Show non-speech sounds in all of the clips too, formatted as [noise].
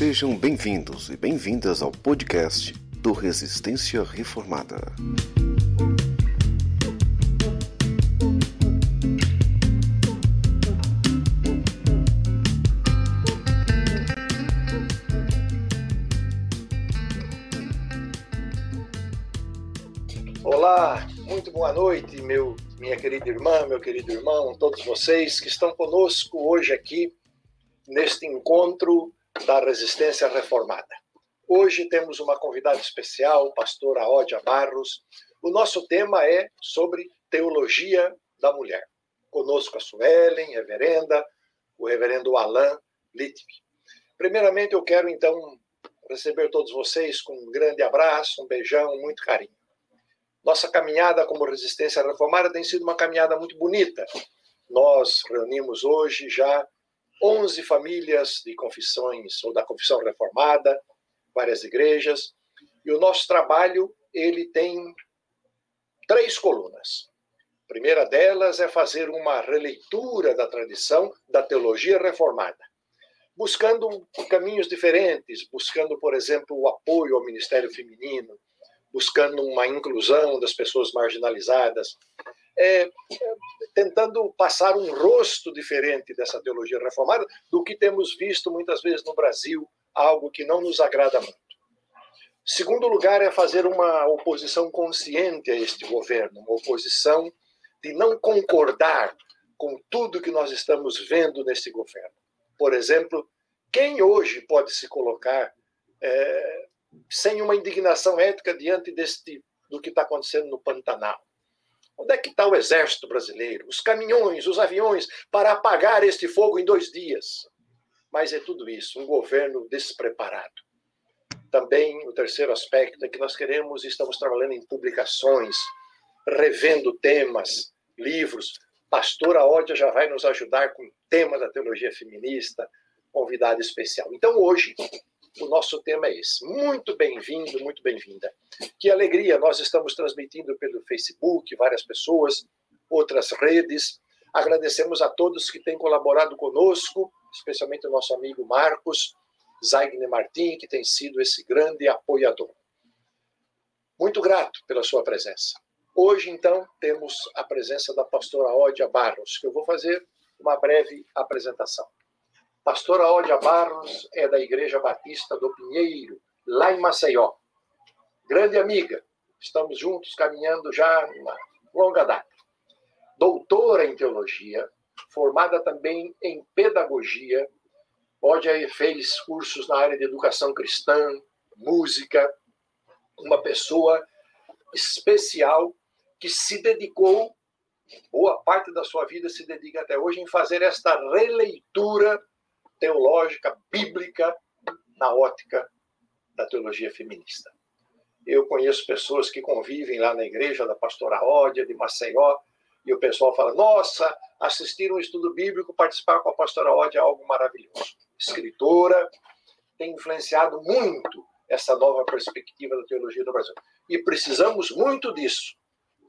Sejam bem-vindos e bem-vindas ao podcast do Resistência Reformada. Olá, muito boa noite, meu, minha querida irmã, meu querido irmão, todos vocês que estão conosco hoje aqui neste encontro da resistência reformada. Hoje temos uma convidada especial, pastora Ódia Barros. O nosso tema é sobre teologia da mulher. Conosco a Suelen, reverenda, o reverendo Alain Litvi. Primeiramente, eu quero então receber todos vocês com um grande abraço, um beijão, muito carinho. Nossa caminhada como resistência reformada tem sido uma caminhada muito bonita. Nós reunimos hoje já 11 famílias de confissões ou da confissão reformada, várias igrejas, e o nosso trabalho ele tem três colunas. A primeira delas é fazer uma releitura da tradição da teologia reformada, buscando caminhos diferentes, buscando, por exemplo, o apoio ao ministério feminino, buscando uma inclusão das pessoas marginalizadas, é, é, tentando passar um rosto diferente dessa teologia reformada do que temos visto muitas vezes no Brasil, algo que não nos agrada muito. Segundo lugar, é fazer uma oposição consciente a este governo, uma oposição de não concordar com tudo que nós estamos vendo neste governo. Por exemplo, quem hoje pode se colocar é, sem uma indignação ética diante deste, do que está acontecendo no Pantanal? Onde é que está o exército brasileiro, os caminhões, os aviões, para apagar este fogo em dois dias? Mas é tudo isso, um governo despreparado. Também o terceiro aspecto é que nós queremos e estamos trabalhando em publicações, revendo temas, livros. Pastora Ódia já vai nos ajudar com o tema da teologia feminista, convidado especial. Então, hoje, o nosso tema é esse. Muito bem-vindo, muito bem-vinda. Que alegria, nós estamos transmitindo pelo Facebook, várias pessoas, outras redes. Agradecemos a todos que têm colaborado conosco, especialmente o nosso amigo Marcos Zaigne Martim, que tem sido esse grande apoiador. Muito grato pela sua presença. Hoje, então, temos a presença da pastora Ódia Barros, que eu vou fazer uma breve apresentação. Pastora Ódia Barros é da Igreja Batista do Pinheiro, lá em Maceió. Grande amiga, estamos juntos caminhando já uma longa data. Doutora em teologia, formada também em pedagogia. Ódia fez cursos na área de educação cristã, música. Uma pessoa especial que se dedicou, boa parte da sua vida se dedica até hoje, em fazer esta releitura teológica, bíblica, na ótica da teologia feminista. Eu conheço pessoas que convivem lá na igreja da pastora Ódia, de Maceió, e o pessoal fala: nossa, assistir um estudo bíblico, participar com a pastora Ódia é algo maravilhoso. Escritora, tem influenciado muito essa nova perspectiva da teologia do Brasil. E precisamos muito disso.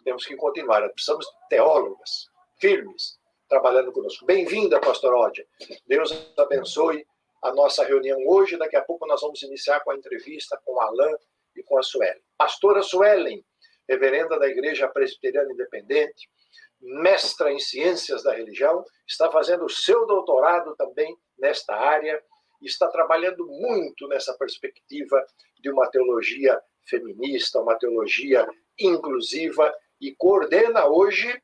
Temos que continuar. Precisamos de teólogas firmes, trabalhando conosco. Bem-vinda, pastor Ódia. Deus abençoe a nossa reunião hoje. Daqui a pouco nós vamos iniciar com a entrevista com Alain e com a Suelen. Pastora Suelen, reverenda da Igreja Presbiteriana Independente, mestra em ciências da religião, está fazendo o seu doutorado também nesta área e está trabalhando muito nessa perspectiva de uma teologia feminista, uma teologia inclusiva e coordena hoje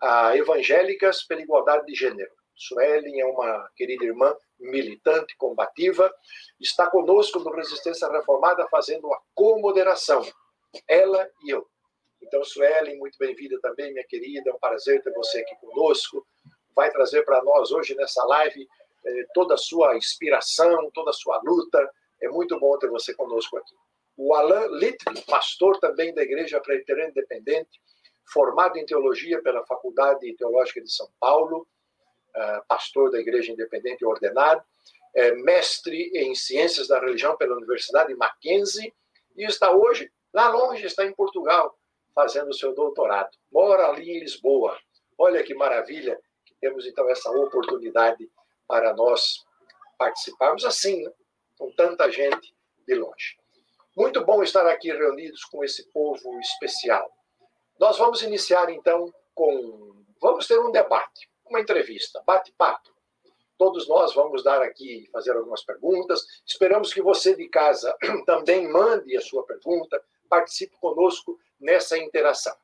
a Evangélicas pela Igualdade de Gênero. Suelen é uma querida irmã militante, combativa, está conosco no Resistência Reformada fazendo a comoderação, ela e eu. Então, Suelen, muito bem-vinda também, minha querida, é um prazer ter você aqui conosco. Vai trazer para nós hoje nessa live eh, toda a sua inspiração, toda a sua luta. É muito bom ter você conosco aqui. O Alain Little, pastor também da Igreja Presbiteriana Independente, formado em teologia pela Faculdade Teológica de São Paulo, eh, pastor da Igreja Independente ordenado, é mestre em Ciências da Religião pela Universidade Mackenzie e está hoje lá longe, está em Portugal, fazendo o seu doutorado. Mora ali em Lisboa. Olha que maravilha que temos então essa oportunidade para nós participarmos assim, né? com tanta gente de longe. Muito bom estar aqui reunidos com esse povo especial. Nós vamos iniciar então com. Vamos ter um debate, uma entrevista, bate-papo. Todos nós vamos dar aqui, fazer algumas perguntas. Esperamos que você de casa [clears throat] também mande a sua pergunta, participe conosco nessa interação.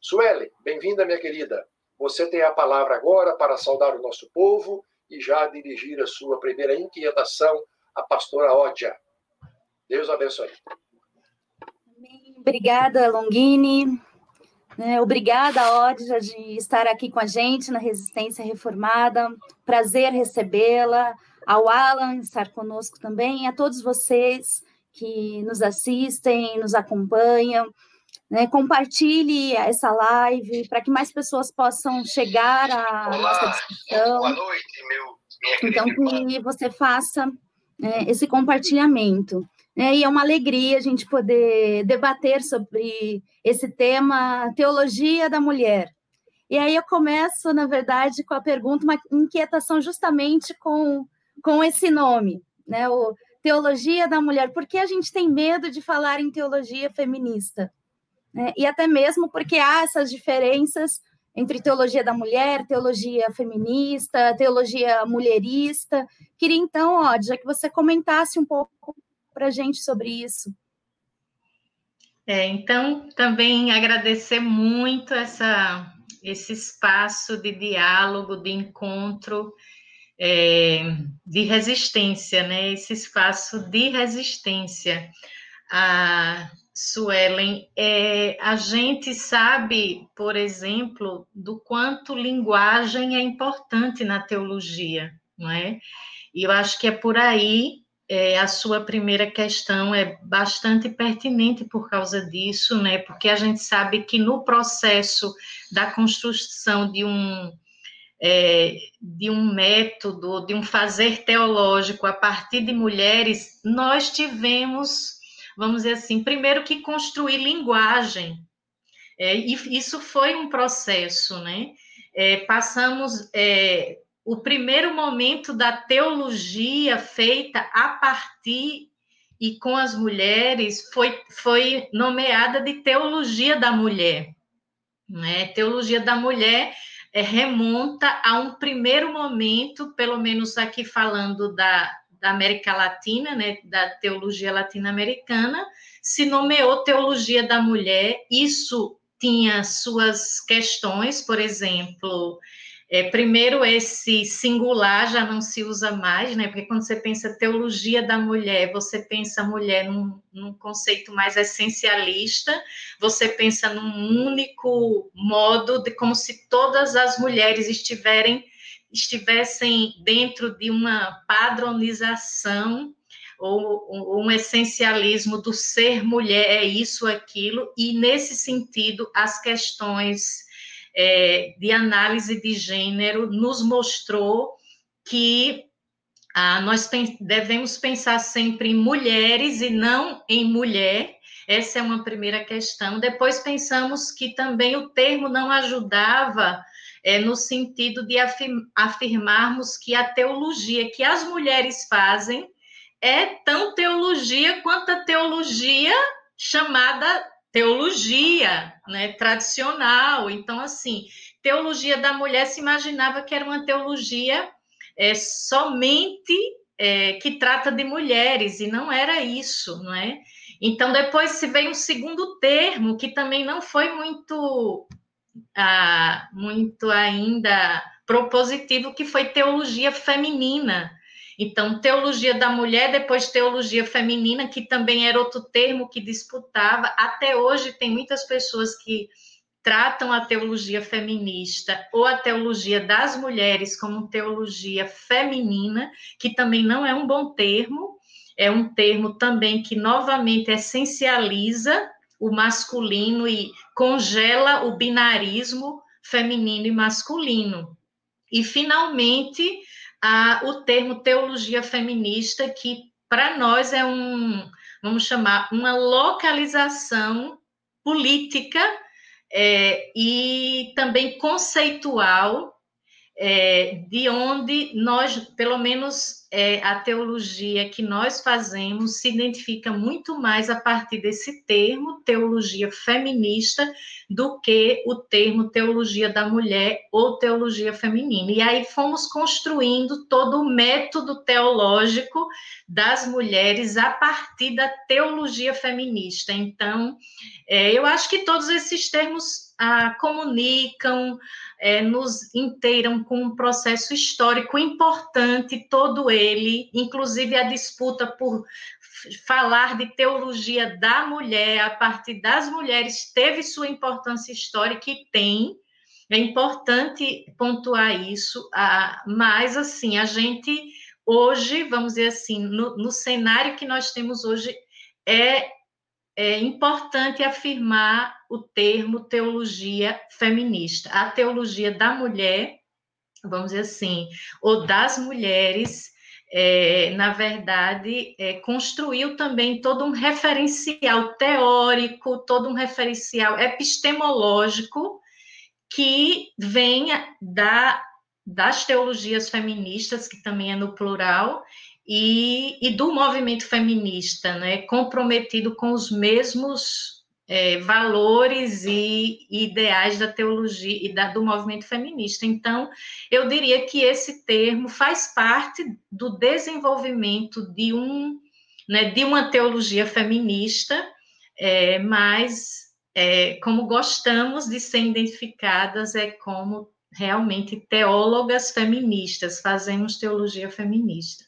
Sueli, bem-vinda, minha querida. Você tem a palavra agora para saudar o nosso povo e já dirigir a sua primeira inquietação à pastora Ódia. Deus abençoe. Obrigada, Longini. É, obrigada, Odja, de estar aqui com a gente na Resistência Reformada. Prazer recebê-la. Ao Alan estar conosco também, a todos vocês que nos assistem, nos acompanham. Né, compartilhe essa live para que mais pessoas possam chegar à Olá, nossa discussão. Boa noite, meu, minha Então, que você faça né, esse compartilhamento. É, e é uma alegria a gente poder debater sobre esse tema, teologia da mulher. E aí eu começo, na verdade, com a pergunta, uma inquietação justamente com, com esse nome, né? O teologia da mulher. Por que a gente tem medo de falar em teologia feminista? Né? E até mesmo porque há essas diferenças entre teologia da mulher, teologia feminista, teologia mulherista. Queria então, ó, já que você comentasse um pouco para a gente sobre isso. É, então, também agradecer muito essa, esse espaço de diálogo, de encontro, é, de resistência, né? Esse espaço de resistência. A Suelen, é, a gente sabe, por exemplo, do quanto linguagem é importante na teologia, não é? E eu acho que é por aí é, a sua primeira questão é bastante pertinente por causa disso, né? Porque a gente sabe que no processo da construção de um é, de um método, de um fazer teológico a partir de mulheres, nós tivemos, vamos dizer assim, primeiro que construir linguagem. É, e isso foi um processo, né? É, passamos é, o primeiro momento da teologia feita a partir e com as mulheres foi, foi nomeada de teologia da mulher. Né? Teologia da mulher é, remonta a um primeiro momento, pelo menos aqui falando da, da América Latina, né, da teologia latino-americana, se nomeou teologia da mulher. Isso tinha suas questões, por exemplo, é, primeiro, esse singular já não se usa mais, né? Porque quando você pensa teologia da mulher, você pensa mulher num, num, conceito mais essencialista, você pensa num único modo, de como se todas as mulheres estiverem, estivessem dentro de uma padronização ou um essencialismo do ser mulher, é isso, aquilo, e nesse sentido, as questões é, de análise de gênero nos mostrou que ah, nós devemos pensar sempre em mulheres e não em mulher. Essa é uma primeira questão. Depois pensamos que também o termo não ajudava é, no sentido de afirmarmos que a teologia que as mulheres fazem é tão teologia quanto a teologia chamada teologia né, tradicional. Então, assim, teologia da mulher se imaginava que era uma teologia é, somente é, que trata de mulheres, e não era isso, não é? Então, depois se veio um segundo termo, que também não foi muito, ah, muito ainda propositivo, que foi teologia feminina. Então, teologia da mulher, depois teologia feminina, que também era outro termo que disputava. Até hoje, tem muitas pessoas que tratam a teologia feminista ou a teologia das mulheres como teologia feminina, que também não é um bom termo, é um termo também que novamente essencializa o masculino e congela o binarismo feminino e masculino. E, finalmente, a, o termo teologia feminista, que para nós é um, vamos chamar, uma localização política é, e também conceitual, é, de onde nós, pelo menos é, a teologia que nós fazemos se identifica muito mais a partir desse termo, teologia feminista, do que o termo teologia da mulher ou teologia feminina. E aí fomos construindo todo o método teológico das mulheres a partir da teologia feminista. Então, é, eu acho que todos esses termos ah, comunicam, é, nos inteiram com um processo histórico importante, todo ele, inclusive a disputa por falar de teologia da mulher a partir das mulheres teve sua importância histórica e tem. É importante pontuar isso, mas assim, a gente hoje, vamos dizer assim, no, no cenário que nós temos hoje, é é importante afirmar o termo teologia feminista. A teologia da mulher, vamos dizer assim, ou das mulheres, é, na verdade, é, construiu também todo um referencial teórico, todo um referencial epistemológico que venha da, das teologias feministas, que também é no plural, e, e do movimento feminista, né, comprometido com os mesmos é, valores e, ideais da teologia e da, do movimento feminista. Então, eu diria que esse termo faz parte do desenvolvimento de um né, de uma teologia feminista, é, mas é, como gostamos de ser identificadas é como realmente teólogas feministas, fazemos teologia feminista.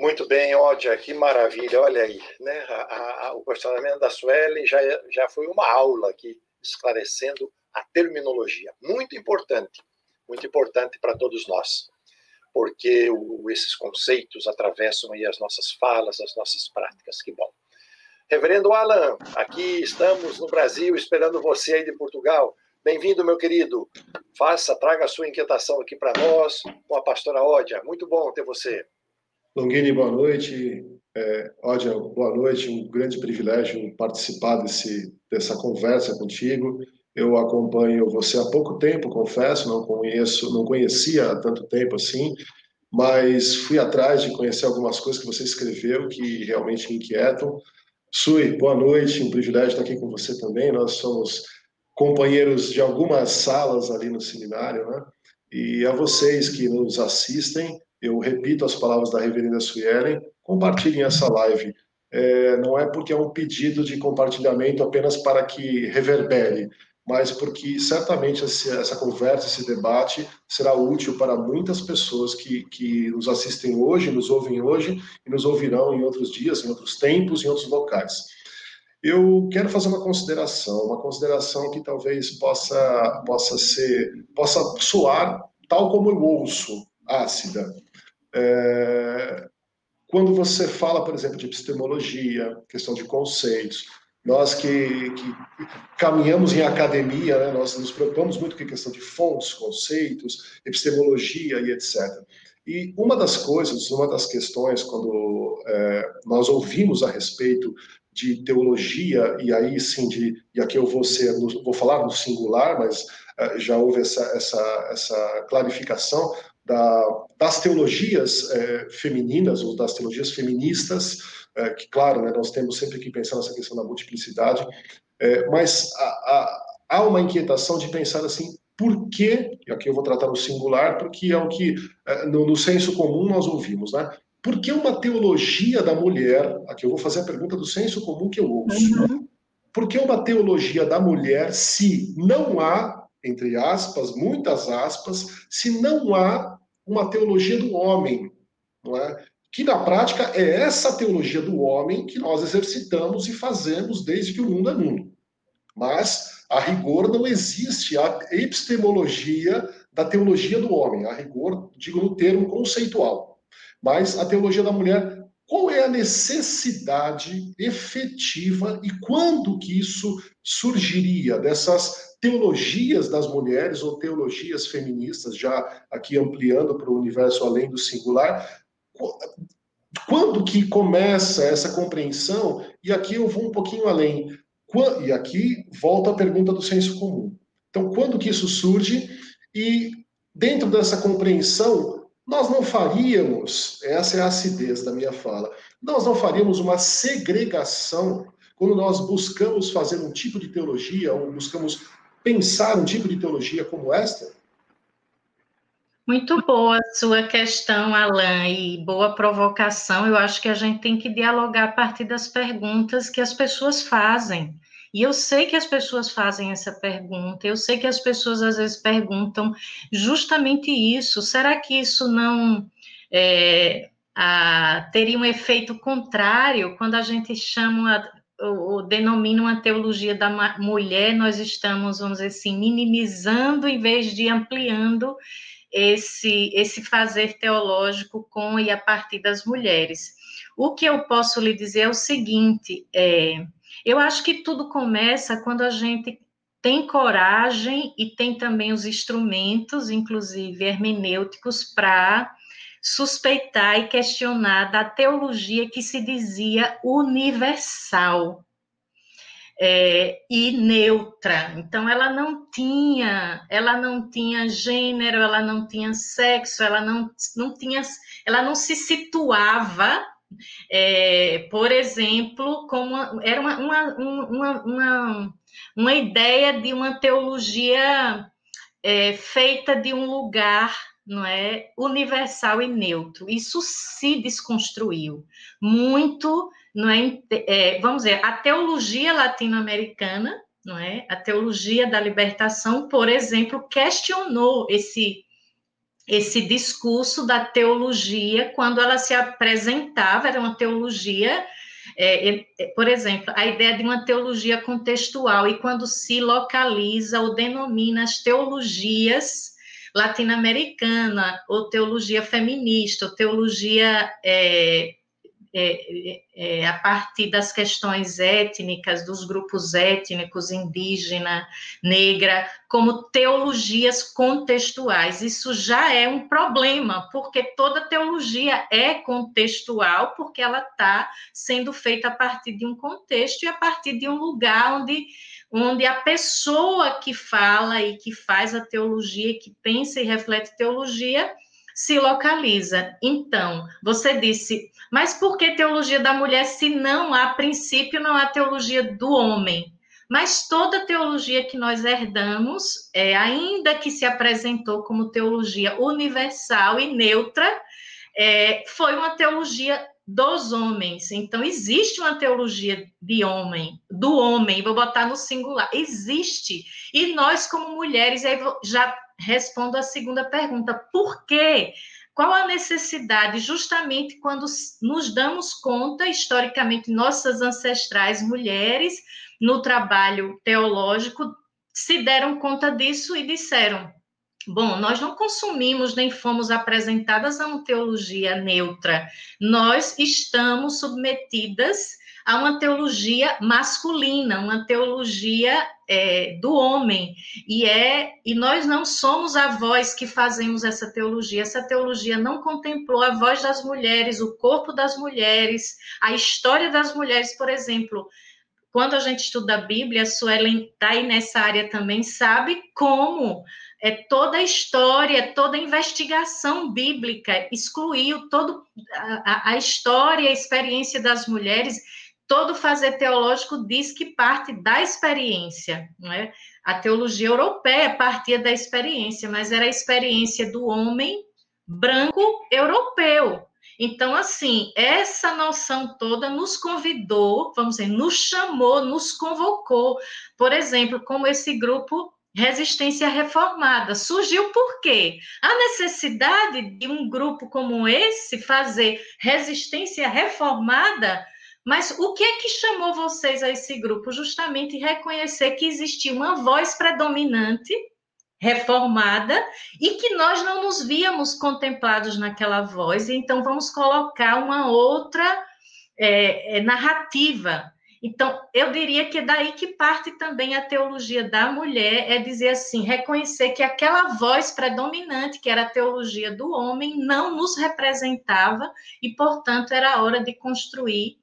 Muito bem, Ódia, que maravilha, olha aí, né? A, a, o questionamento da Sueli já, já foi uma aula aqui, esclarecendo a terminologia. Muito importante, muito importante para todos nós, porque o, esses conceitos atravessam aí as nossas falas, as nossas práticas, que bom. Reverendo Alan, aqui estamos no Brasil, esperando você aí de Portugal. Bem-vindo, meu querido. Faça, traga a sua inquietação aqui para nós, com a pastora Ódia. Muito bom ter você. Longini, boa noite. É, Ódia, boa noite. Um grande privilégio participar desse, dessa conversa contigo. Eu acompanho você há pouco tempo, confesso, não conheço, não conhecia há tanto tempo assim, mas fui atrás de conhecer algumas coisas que você escreveu que realmente me inquietam. Sui, boa noite, um privilégio estar aqui com você também. Nós somos companheiros de algumas salas ali no seminário, né? E a vocês que nos assistem, eu repito as palavras da reverenda Suelen, compartilhem essa live. É, não é porque é um pedido de compartilhamento apenas para que reverbere, mas porque certamente essa conversa, esse debate será útil para muitas pessoas que, que nos assistem hoje, nos ouvem hoje e nos ouvirão em outros dias, em outros tempos, em outros locais. Eu quero fazer uma consideração, uma consideração que talvez possa possa ser, possa soar tal como eu ouço, ácida, é, quando você fala, por exemplo, de epistemologia, questão de conceitos, nós que, que caminhamos em academia, né, nós nos preocupamos muito com a questão de fontes, conceitos, epistemologia e etc. E uma das coisas, uma das questões, quando é, nós ouvimos a respeito de teologia, e aí sim, de, e aqui eu vou, ser, vou falar no singular, mas é, já houve essa, essa, essa clarificação, da, das teologias é, femininas, ou das teologias feministas, é, que, claro, né, nós temos sempre que pensar nessa questão da multiplicidade, é, mas há, há, há, uma inquietação de pensar assim, por que, e aqui eu vou tratar no singular, porque é o que no, no senso comum nós ouvimos, né? Por que uma teologia da mulher, aqui eu vou fazer a pergunta do senso comum que eu ouço, uhum. por que uma teologia da mulher se não há entre aspas, muitas aspas, se não há uma teologia do homem, não é? que na prática é essa teologia do homem que nós exercitamos e fazemos desde que o mundo é mundo. Mas, a rigor, não existe a epistemologia da teologia do homem, a rigor, digo no termo conceitual. Mas a teologia da mulher, qual é a necessidade efetiva e quando que isso surgiria dessas teologias das mulheres ou teologias feministas, já aqui ampliando para o universo além do singular. Quando que começa essa compreensão? E aqui eu vou um pouquinho além. E aqui volta a pergunta do senso comum. Então, quando que isso surge? E dentro dessa compreensão, nós não faríamos, essa é a acidez da minha fala, nós não faríamos uma segregação quando nós buscamos fazer um tipo de teologia ou buscamos pensar um tipo de teologia como esta? Muito boa a sua questão, Alain, e boa provocação. Eu acho que a gente tem que dialogar a partir das perguntas que as pessoas fazem. E eu sei que as pessoas fazem essa pergunta, eu sei que as pessoas às vezes perguntam justamente isso: será que isso não é, a, teria um efeito contrário quando a gente chama ou, denomina uma teologia da mulher, nós estamos, vamos dizer assim, minimizando em vez de ampliando esse, esse fazer teológico com e a partir das mulheres. O que eu posso lhe dizer é o seguinte: é, eu acho que tudo começa quando a gente tem coragem e tem também os instrumentos, inclusive hermenêuticos, para suspeitar e questionar da teologia que se dizia universal é, e neutra. Então ela não tinha, ela não tinha gênero, ela não tinha sexo, ela não, não tinha, ela não se situava, é, por exemplo, como era uma, uma, uma, uma, uma ideia de uma teologia é, feita de um lugar não é universal e neutro. Isso se desconstruiu muito não é, é vamos dizer, a teologia latino-americana, não é? A teologia da libertação, por exemplo, questionou esse esse discurso da teologia quando ela se apresentava, era uma teologia, é, é, por exemplo, a ideia de uma teologia contextual, e quando se localiza ou denomina as teologias latino-americana, ou teologia feminista, ou teologia é, é, é, a partir das questões étnicas, dos grupos étnicos, indígena, negra, como teologias contextuais. Isso já é um problema, porque toda teologia é contextual, porque ela está sendo feita a partir de um contexto e a partir de um lugar onde onde a pessoa que fala e que faz a teologia, que pensa e reflete teologia, se localiza. Então, você disse, mas por que teologia da mulher se não há princípio, não há teologia do homem? Mas toda teologia que nós herdamos, é, ainda que se apresentou como teologia universal e neutra, é, foi uma teologia dos homens. Então, existe uma teologia de homem, do homem, vou botar no singular, existe. E nós, como mulheres, aí já respondo a segunda pergunta: por quê? Qual a necessidade? Justamente quando nos damos conta, historicamente, nossas ancestrais mulheres, no trabalho teológico, se deram conta disso e disseram: Bom, nós não consumimos nem fomos apresentadas a uma teologia neutra. Nós estamos submetidas a uma teologia masculina, uma teologia é, do homem. E é e nós não somos a voz que fazemos essa teologia. Essa teologia não contemplou a voz das mulheres, o corpo das mulheres, a história das mulheres, por exemplo. Quando a gente estuda a Bíblia, a Suelen está aí nessa área também, sabe como é, toda a história, toda a investigação bíblica excluiu todo a, a história, a experiência das mulheres todo fazer teológico diz que parte da experiência, não é? A teologia europeia partia da experiência, mas era a experiência do homem branco europeu. Então, assim, essa noção toda nos convidou, vamos dizer, nos chamou, nos convocou. Por exemplo, como esse grupo Resistência Reformada. Surgiu por quê? A necessidade de um grupo como esse fazer resistência reformada mas o que é que chamou vocês a esse grupo? Justamente reconhecer que existia uma voz predominante, reformada, e que nós não nos víamos contemplados naquela voz, então vamos colocar uma outra é, narrativa. Então, eu diria que é daí que parte também a teologia da mulher, é dizer assim, reconhecer que aquela voz predominante, que era a teologia do homem, não nos representava, e, portanto, era hora de construir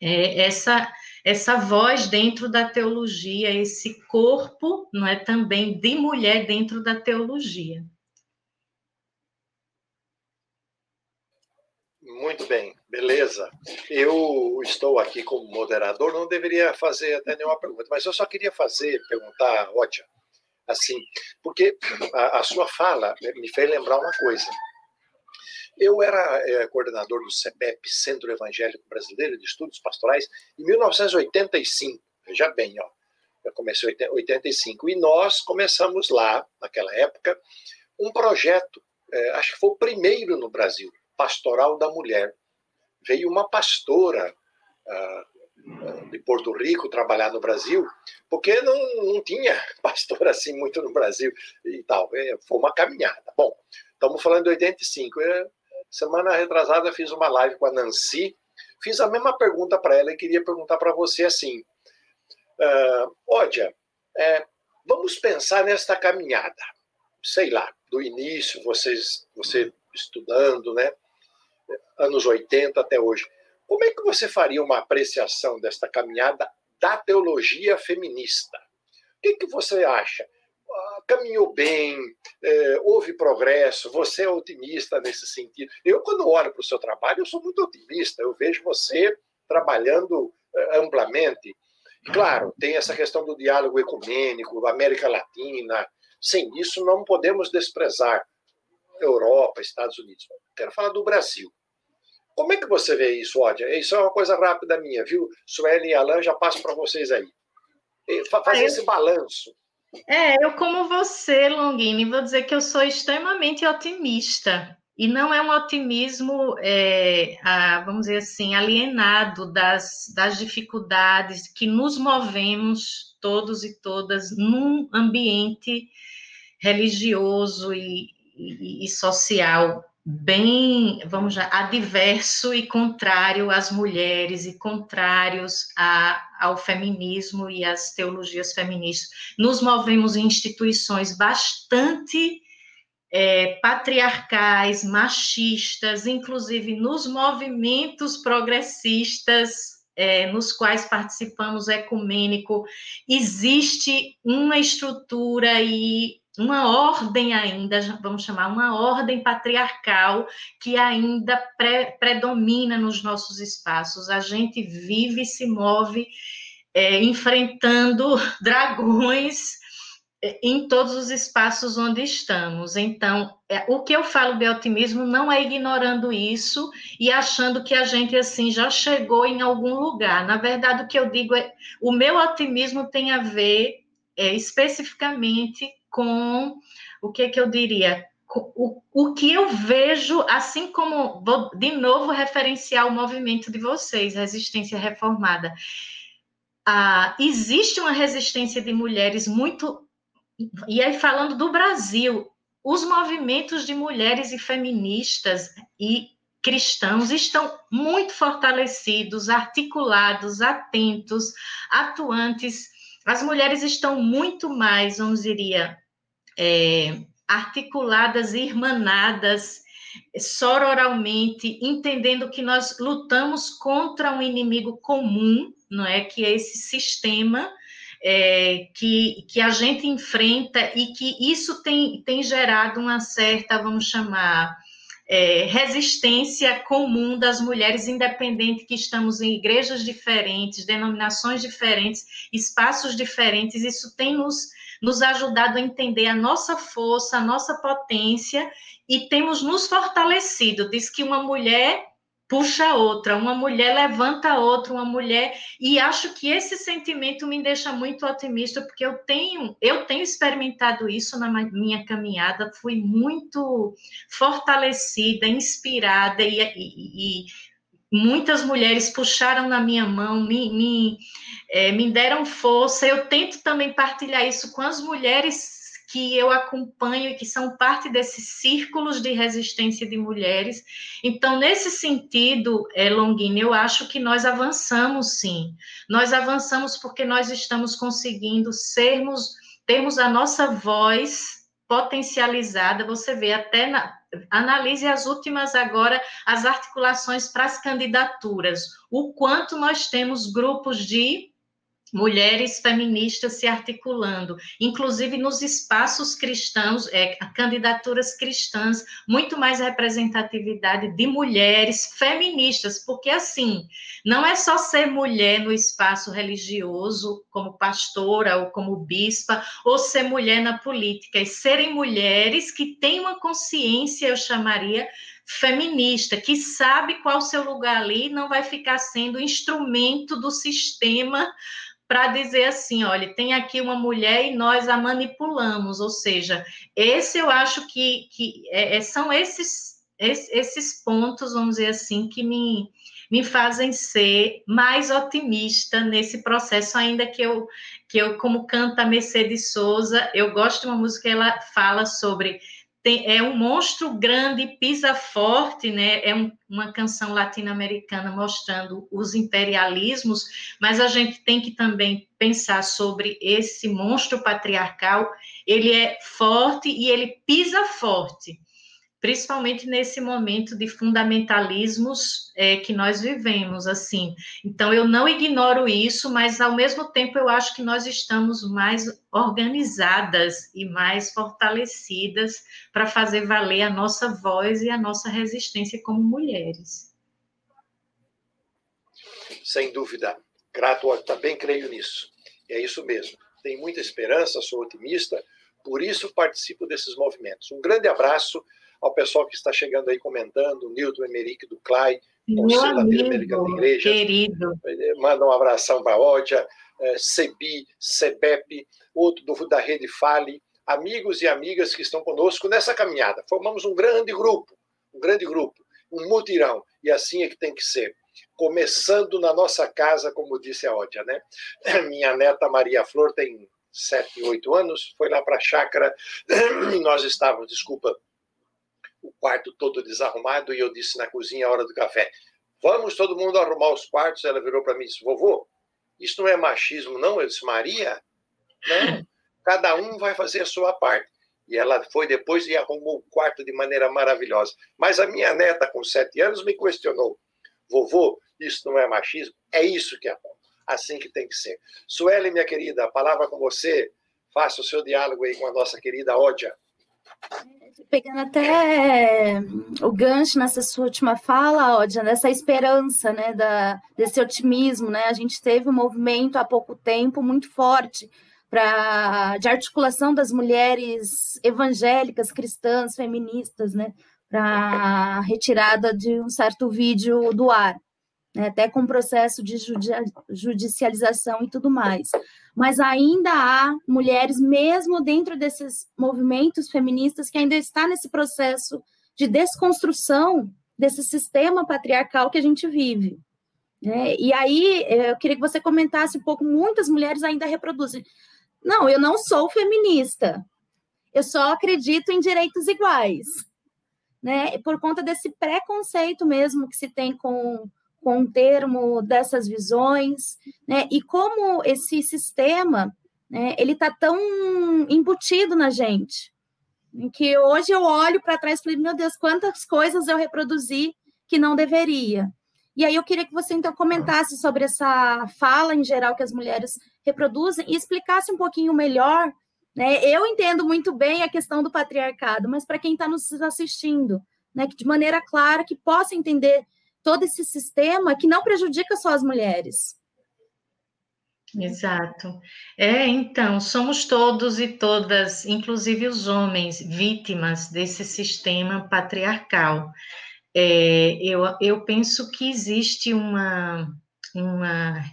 é, essa essa voz dentro da teologia, esse corpo, não é também de mulher dentro da teologia. Muito bem, beleza. Eu estou aqui como moderador, não deveria fazer até nenhuma pergunta, mas eu só queria fazer, perguntar, Ótia, assim, porque a, a, sua fala me fez lembrar uma coisa. Eu era é, coordenador do CEPEP, Centro Evangélico Brasileiro de Estudos Pastorais, em 1985. Veja bem, ó, eu comecei em 85 e nós começamos lá, naquela época, um projeto, é, acho que foi o primeiro no Brasil, Pastoral da Mulher. Veio uma pastora uh, de Porto Rico trabalhar no Brasil, porque não, não tinha [laughs] pastor assim muito no Brasil e tal. É, foi uma caminhada. Bom, estamos falando de 85. Eu, semana retrasada fiz uma live com a Nancy, fiz a mesma pergunta para ela e queria perguntar para você assim. Uh, Ódia, é, vamos pensar nesta caminhada, sei lá, do início, vocês, você estudando, né? Anos 80 até hoje. Como é que você faria uma apreciação desta caminhada da teologia feminista? O que, que você acha? Ah, caminhou bem, é, houve progresso, você é otimista nesse sentido. Eu, quando olho para o seu trabalho, eu sou muito otimista, eu vejo você trabalhando é, amplamente. Claro, tem essa questão do diálogo ecumênico, América Latina. Sem isso, não podemos desprezar Europa, Estados Unidos. Quero falar do Brasil. Como é que você vê isso, Ódia? Isso é uma coisa rápida minha, viu? Sueli e Alain, já passo para vocês aí. Fazer esse balanço. É, eu como você, Longini, vou dizer que eu sou extremamente otimista. E não é um otimismo, é, a, vamos dizer assim, alienado das, das dificuldades que nos movemos, todos e todas, num ambiente religioso e, e, e social bem, vamos já, adverso e contrário às mulheres e contrários a, ao feminismo e às teologias feministas. Nos movemos em instituições bastante é, patriarcais, machistas, inclusive nos movimentos progressistas é, nos quais participamos ecumênico, existe uma estrutura e uma ordem ainda, vamos chamar uma ordem patriarcal que ainda pre, predomina nos nossos espaços. A gente vive e se move é, enfrentando [laughs] dragões é, em todos os espaços onde estamos. Então, é, o que eu falo de otimismo não é ignorando isso e achando que a gente assim já chegou em algum lugar. Na verdade, o que eu digo é o meu otimismo tem a ver é, especificamente com o que, que eu diria? O, o que eu vejo, assim como vou de novo referenciar o movimento de vocês, resistência reformada. Ah, existe uma resistência de mulheres muito. E aí, falando do Brasil, os movimentos de mulheres e feministas e cristãos estão muito fortalecidos, articulados, atentos, atuantes. As mulheres estão muito mais, vamos dizer, é, articuladas, irmanadas, sororalmente, entendendo que nós lutamos contra um inimigo comum, não é? Que é esse sistema é, que, que a gente enfrenta e que isso tem, tem gerado uma certa, vamos chamar, é, resistência comum das mulheres, independente que estamos em igrejas diferentes, denominações diferentes, espaços diferentes, isso tem nos nos ajudado a entender a nossa força, a nossa potência e temos nos fortalecido. Diz que uma mulher puxa outra, uma mulher levanta outra, uma mulher e acho que esse sentimento me deixa muito otimista porque eu tenho eu tenho experimentado isso na minha caminhada, fui muito fortalecida, inspirada e, e, e muitas mulheres puxaram na minha mão, me, me, é, me deram força. Eu tento também partilhar isso com as mulheres que eu acompanho e que são parte desses círculos de resistência de mulheres. Então, nesse sentido, é, eu acho que nós avançamos sim. Nós avançamos porque nós estamos conseguindo sermos, termos a nossa voz potencializada. Você vê até na, analise as últimas agora, as articulações para as candidaturas, o quanto nós temos grupos de mulheres feministas se articulando, inclusive nos espaços cristãos, é, candidaturas cristãs, muito mais representatividade de mulheres feministas, porque assim, não é só ser mulher no espaço religioso, como pastora ou como bispa, ou ser mulher na política, e serem mulheres que têm uma consciência, eu chamaria, feminista, que sabe qual o seu lugar ali, não vai ficar sendo instrumento do sistema para dizer assim, olha, tem aqui uma mulher e nós a manipulamos, ou seja, esse eu acho que, que é, é são esses, esses pontos, vamos dizer assim, que me, me fazem ser mais otimista nesse processo, ainda que eu, que eu como canta Mercedes Souza, eu gosto de uma música que ela fala sobre tem, é um monstro grande, pisa forte, né? É um, uma canção latino-americana mostrando os imperialismos, mas a gente tem que também pensar sobre esse monstro patriarcal. Ele é forte e ele pisa forte principalmente nesse momento de fundamentalismos é, que nós vivemos, assim. Então, eu não ignoro isso, mas, ao mesmo tempo, eu acho que nós estamos mais organizadas e mais fortalecidas para fazer valer a nossa voz e a nossa resistência como mulheres. Sem dúvida. Grato, também creio nisso. É isso mesmo. Tenho muita esperança, sou otimista, por isso participo desses movimentos. Um grande abraço ao pessoal que está chegando aí comentando, o Nilton Emerick do CLAI, Conselho Latino-Americano de Igrejas. Querido. Manda um abração para a Ódia, é, CEBI, CEBEP, outro do, da Rede Fale, amigos e amigas que estão conosco nessa caminhada. Formamos um grande grupo, um grande grupo, um mutirão, e assim é que tem que ser. Começando na nossa casa, como disse a Ódia, né? [laughs] Minha neta Maria Flor tem sete, oito anos, foi lá para a chácara, [clears throat] nós estávamos, desculpa, o quarto todo desarrumado, e eu disse na cozinha, a hora do café, vamos todo mundo arrumar os quartos. Ela virou para mim e disse, vovô, isso não é machismo, não? Eu disse, Maria, cada um vai fazer a sua parte. E ela foi depois e arrumou o quarto de maneira maravilhosa. Mas a minha neta, com sete anos, me questionou, vovô, isso não é machismo? É isso que é bom, assim que tem que ser. Sueli, minha querida, a palavra com você, faça o seu diálogo aí com a nossa querida Ódia. Pegando até o gancho nessa sua última fala, Ódia, dessa esperança, né, da, desse otimismo, né? A gente teve um movimento há pouco tempo muito forte para de articulação das mulheres evangélicas, cristãs, feministas, né, para retirada de um certo vídeo do ar né, até com processo de judicialização e tudo mais. Mas ainda há mulheres, mesmo dentro desses movimentos feministas, que ainda está nesse processo de desconstrução desse sistema patriarcal que a gente vive. Né? E aí, eu queria que você comentasse um pouco, muitas mulheres ainda reproduzem. Não, eu não sou feminista, eu só acredito em direitos iguais. Né? Por conta desse preconceito mesmo que se tem com com o termo dessas visões, né? E como esse sistema, né, ele está tão embutido na gente, que hoje eu olho para trás e falei, meu Deus, quantas coisas eu reproduzi que não deveria. E aí eu queria que você então comentasse sobre essa fala em geral que as mulheres reproduzem e explicasse um pouquinho melhor. Né? Eu entendo muito bem a questão do patriarcado, mas para quem está nos assistindo, né, que de maneira clara que possa entender todo esse sistema que não prejudica só as mulheres. Exato. É, então, somos todos e todas, inclusive os homens, vítimas desse sistema patriarcal. É, eu, eu penso que existe uma, uma,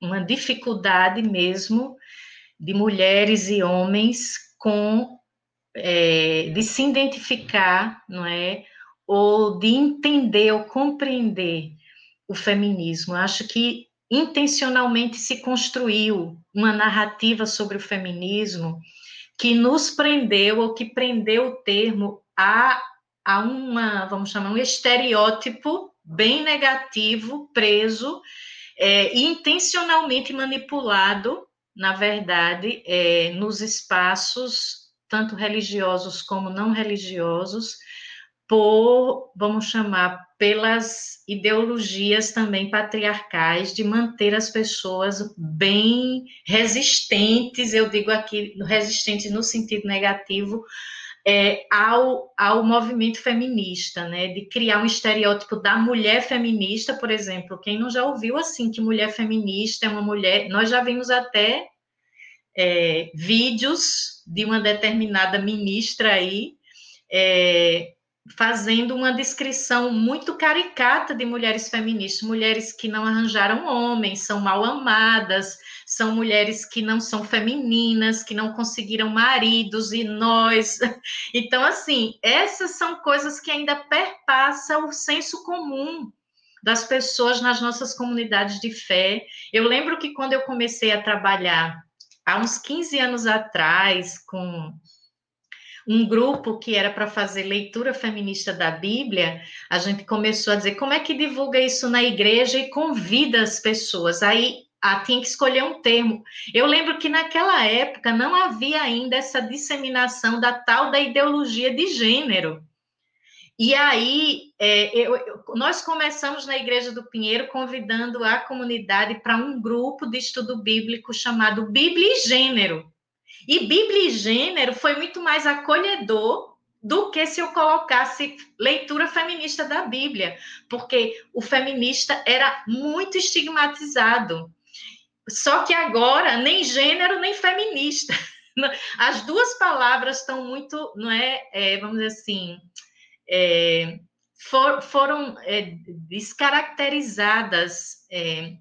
uma dificuldade mesmo de mulheres e homens com é, de se identificar, não é, ou de entender ou compreender o feminismo. Eu acho que intencionalmente se construiu uma narrativa sobre o feminismo que nos prendeu ou que prendeu o termo a, a uma, vamos chamar, um estereótipo bem negativo, preso, é, intencionalmente manipulado, na verdade, é, nos espaços, tanto religiosos como não religiosos, por, vamos chamar, pelas ideologias também patriarcais de manter as pessoas bem resistentes, eu digo aqui resistentes no sentido negativo, é, ao, ao movimento feminista, né? De criar um estereótipo da mulher feminista, por exemplo. Quem não já ouviu assim que mulher feminista é uma mulher. Nós já vimos até é, vídeos de uma determinada ministra aí. É, fazendo uma descrição muito caricata de mulheres feministas, mulheres que não arranjaram homens, são mal amadas, são mulheres que não são femininas, que não conseguiram maridos e nós. [laughs] Então, assim, essas são coisas que ainda perpassam o senso comum das pessoas nas nossas comunidades de fé. Eu lembro que quando eu comecei a trabalhar há uns 15 anos atrás com um grupo que era para fazer leitura feminista da Bíblia, a gente começou a dizer como é que divulga isso na igreja e convida as pessoas. Aí ah, tinha que escolher um termo. Eu lembro que naquela época não havia ainda essa disseminação da tal da ideologia de gênero. E aí, é, eu, nós começamos na Igreja do Pinheiro convidando a comunidade para um grupo de estudo bíblico chamado Bíblia e Gênero. E Bíblia e gênero foi muito mais acolhedor do que se eu colocasse leitura feminista da Bíblia, porque o feminista era muito estigmatizado. Só que agora nem gênero nem feminista. [laughs] As duas palavras estão muito, não é, é vamos dizer assim, é, for, foram é, descaracterizadas. É,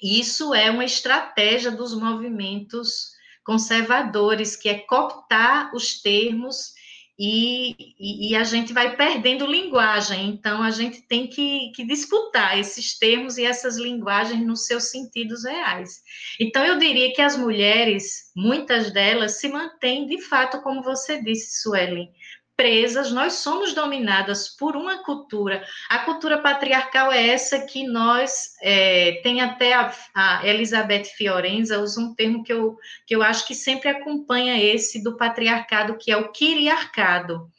isso é uma estratégia dos movimentos conservadores, que é cooptar os termos e, e, e, a gente vai perdendo linguagem. Então, a gente tem que, que, disputar esses termos e essas linguagens nos seus sentidos reais. Então, eu diria que as mulheres, muitas delas, se mantêm de fato, como você disse, Suelen, presas, nós somos dominadas por uma cultura. A cultura patriarcal é essa que nós, é, tem até a, a, Elizabeth Fiorenza, usa um termo que eu, que eu acho que sempre acompanha esse do patriarcado, que é o quiriarcado.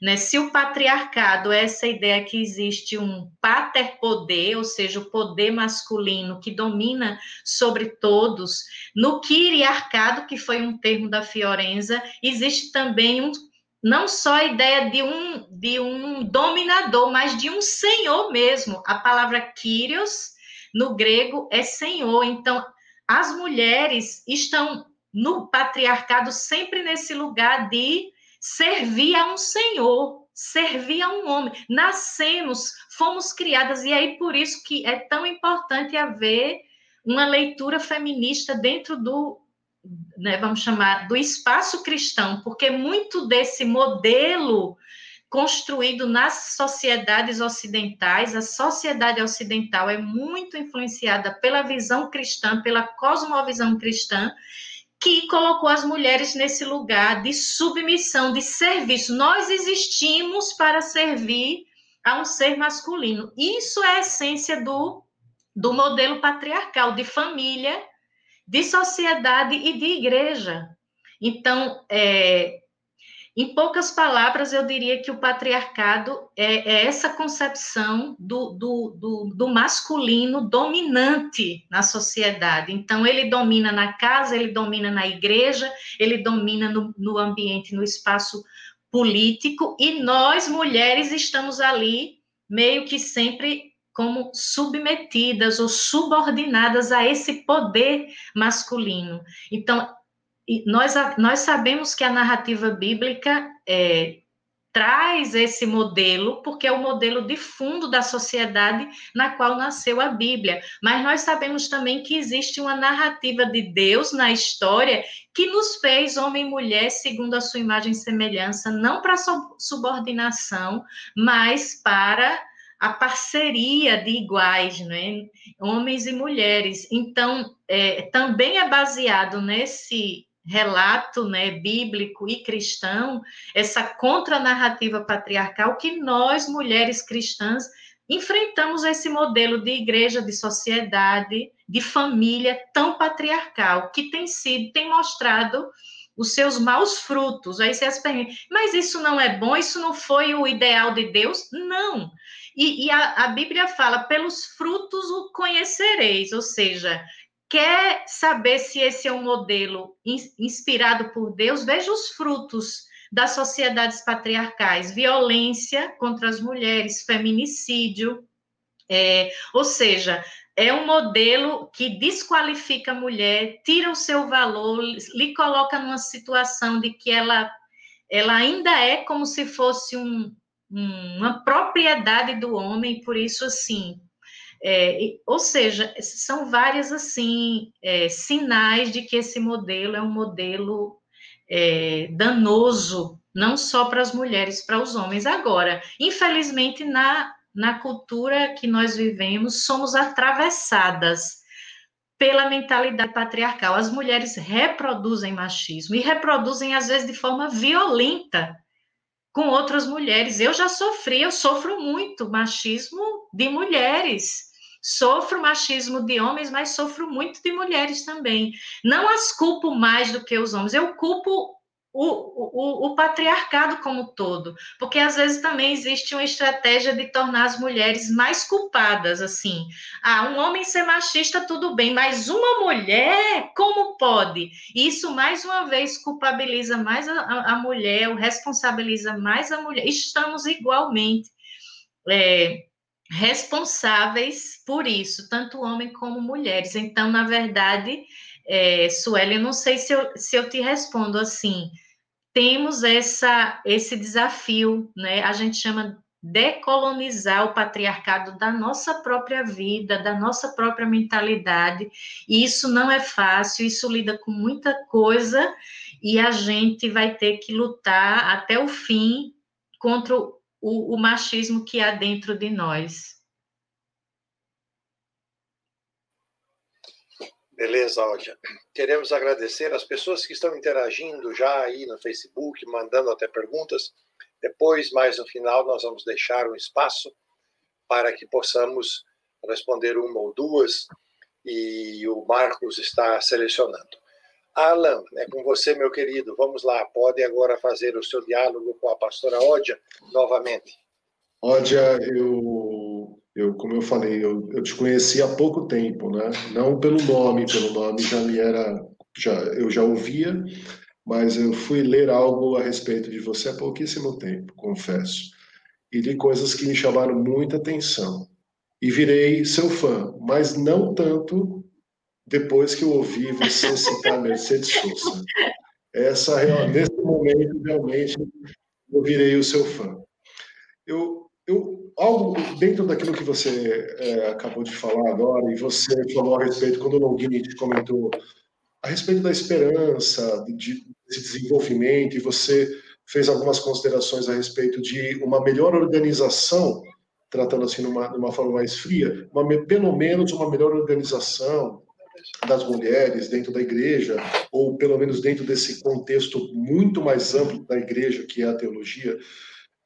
Né? Se o patriarcado é essa ideia que existe um pater-poder, ou seja, o poder masculino que domina sobre todos, no quiriarcado, que foi um termo da Fiorenza, existe também um não só a ideia de um, de um dominador, mas de um senhor mesmo. A palavra Kyrios, no grego, é senhor. Então, as mulheres estão no patriarcado sempre nesse lugar de servir a um senhor, servir a um homem. Nascemos, fomos criadas, e aí por isso que é tão importante haver uma leitura feminista dentro do né, vamos chamar, do espaço cristão, porque muito desse modelo construído nas sociedades ocidentais, a sociedade ocidental é muito influenciada pela visão cristã, pela cosmovisão cristã, que colocou as mulheres nesse lugar de submissão, de serviço. Nós existimos para servir a um ser masculino. Isso é a essência do, do modelo patriarcal de família de sociedade e de igreja. Então, é, em poucas palavras, eu diria que o patriarcado é, é essa concepção do, do, do, do, masculino dominante na sociedade. Então, ele domina na casa, ele domina na igreja, ele domina no, no ambiente, no espaço político, e nós, mulheres, estamos ali meio que sempre como submetidas ou subordinadas a esse poder masculino. Então, nós, nós sabemos que a narrativa bíblica é, traz esse modelo, porque é o modelo de fundo da sociedade na qual nasceu a Bíblia. Mas nós sabemos também que existe uma narrativa de Deus na história que nos fez homem e mulher segundo a sua imagem e semelhança, não para subordinação, mas para a parceria de iguais, né? homens e mulheres. Então, é, também é baseado nesse relato né, bíblico e cristão, essa contranarrativa patriarcal que nós, mulheres cristãs, enfrentamos esse modelo de igreja, de sociedade, de família tão patriarcal, que tem sido, tem mostrado os seus maus frutos. Aí você pergunta, mas isso não é bom? Isso não foi o ideal de Deus? Não. E, e a, a Bíblia fala: pelos frutos o conhecereis, ou seja, quer saber se esse é um modelo inspirado por Deus? Veja os frutos das sociedades patriarcais: violência contra as mulheres, feminicídio. É, ou seja, é um modelo que desqualifica a mulher, tira o seu valor, lhe coloca numa situação de que ela, ela ainda é como se fosse um, uma propriedade do homem, por isso, assim, é, ou seja, são várias, assim, é, sinais de que esse modelo é um modelo é, danoso, não só para as mulheres, para os homens. Agora, infelizmente, na na cultura que nós vivemos, somos atravessadas pela mentalidade patriarcal. As mulheres reproduzem machismo e reproduzem, às vezes, de forma violenta com outras mulheres. Eu já sofri, eu sofro muito machismo de mulheres. Sofro machismo de homens, mas sofro muito de mulheres também. Não as culpo mais do que os homens, eu culpo o, o, o, patriarcado como todo, porque às vezes também existe uma estratégia de tornar as mulheres mais culpadas, assim, ah, um homem ser machista, tudo bem, mas uma mulher, como pode? Isso, mais uma vez, culpabiliza mais a, a mulher, ou responsabiliza mais a mulher, estamos igualmente é, responsáveis por isso, tanto homem como mulheres, então, na verdade... É, Sueli, não sei se eu, se eu te respondo assim, temos essa, esse desafio, né? A gente chama decolonizar o patriarcado da nossa própria vida, da nossa própria mentalidade. E isso não é fácil, isso lida com muita coisa e a gente vai ter que lutar até o fim contra o, o machismo que há dentro de nós. Beleza, Ódia. Queremos agradecer as pessoas que estão interagindo já aí no Facebook, mandando até perguntas. Depois, mais no final, nós vamos deixar um espaço para que possamos responder uma ou duas e o Marcos está selecionando. Alan, é com você, meu querido. Vamos lá, pode agora fazer o seu diálogo com a pastora Ódia novamente. Ódia, eu eu, como eu falei, eu, eu te conheci há pouco tempo, né? Não pelo nome, pelo nome já me era, já eu já ouvia, mas eu fui ler algo a respeito de você há pouquíssimo tempo, confesso, e li coisas que me chamaram muita atenção e virei seu fã, mas não tanto depois que eu ouvi você citar [laughs] Mercedes Sosa. Essa nesse momento realmente eu virei o seu fã. Eu eu, algo dentro daquilo que você é, acabou de falar agora, e você falou a respeito, quando o Longini te comentou, a respeito da esperança, de, de desenvolvimento, e você fez algumas considerações a respeito de uma melhor organização, tratando assim numa, numa forma mais fria, uma, pelo menos uma melhor organização das mulheres dentro da igreja, ou pelo menos dentro desse contexto muito mais amplo da igreja, que é a teologia.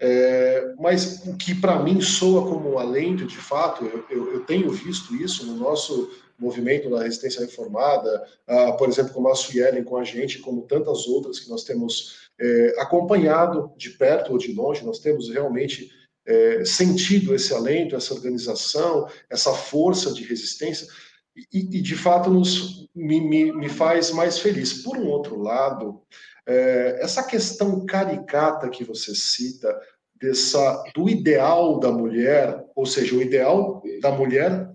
É, mas o que para mim soa como um alento, de fato, eu, eu, eu, tenho visto isso no nosso movimento da resistência reformada, ah, por exemplo, como a Suelen com a gente, como tantas outras que nós temos é, acompanhado de perto ou de longe, nós temos realmente é, sentido esse alento, essa organização, essa força de resistência, e, e de fato nos, me, me, me faz mais feliz. Por um outro lado, é, essa questão caricata que você cita, dessa, do ideal da mulher, ou seja, o ideal da mulher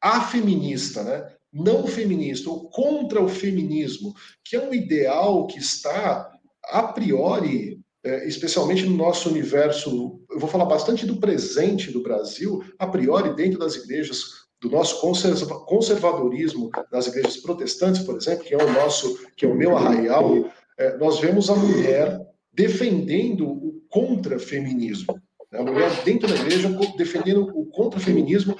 afeminista, né? não feminista, ou contra o feminismo, que é um ideal que está a priori, é, especialmente no nosso universo, eu vou falar bastante do presente do Brasil, a priori dentro das igrejas do nosso conservadorismo das igrejas protestantes, por exemplo, que é o nosso, que é o meu arraial, é, nós vemos a mulher defendendo o contrafeminismo. Né? A mulher dentro da igreja defendendo o contrafeminismo,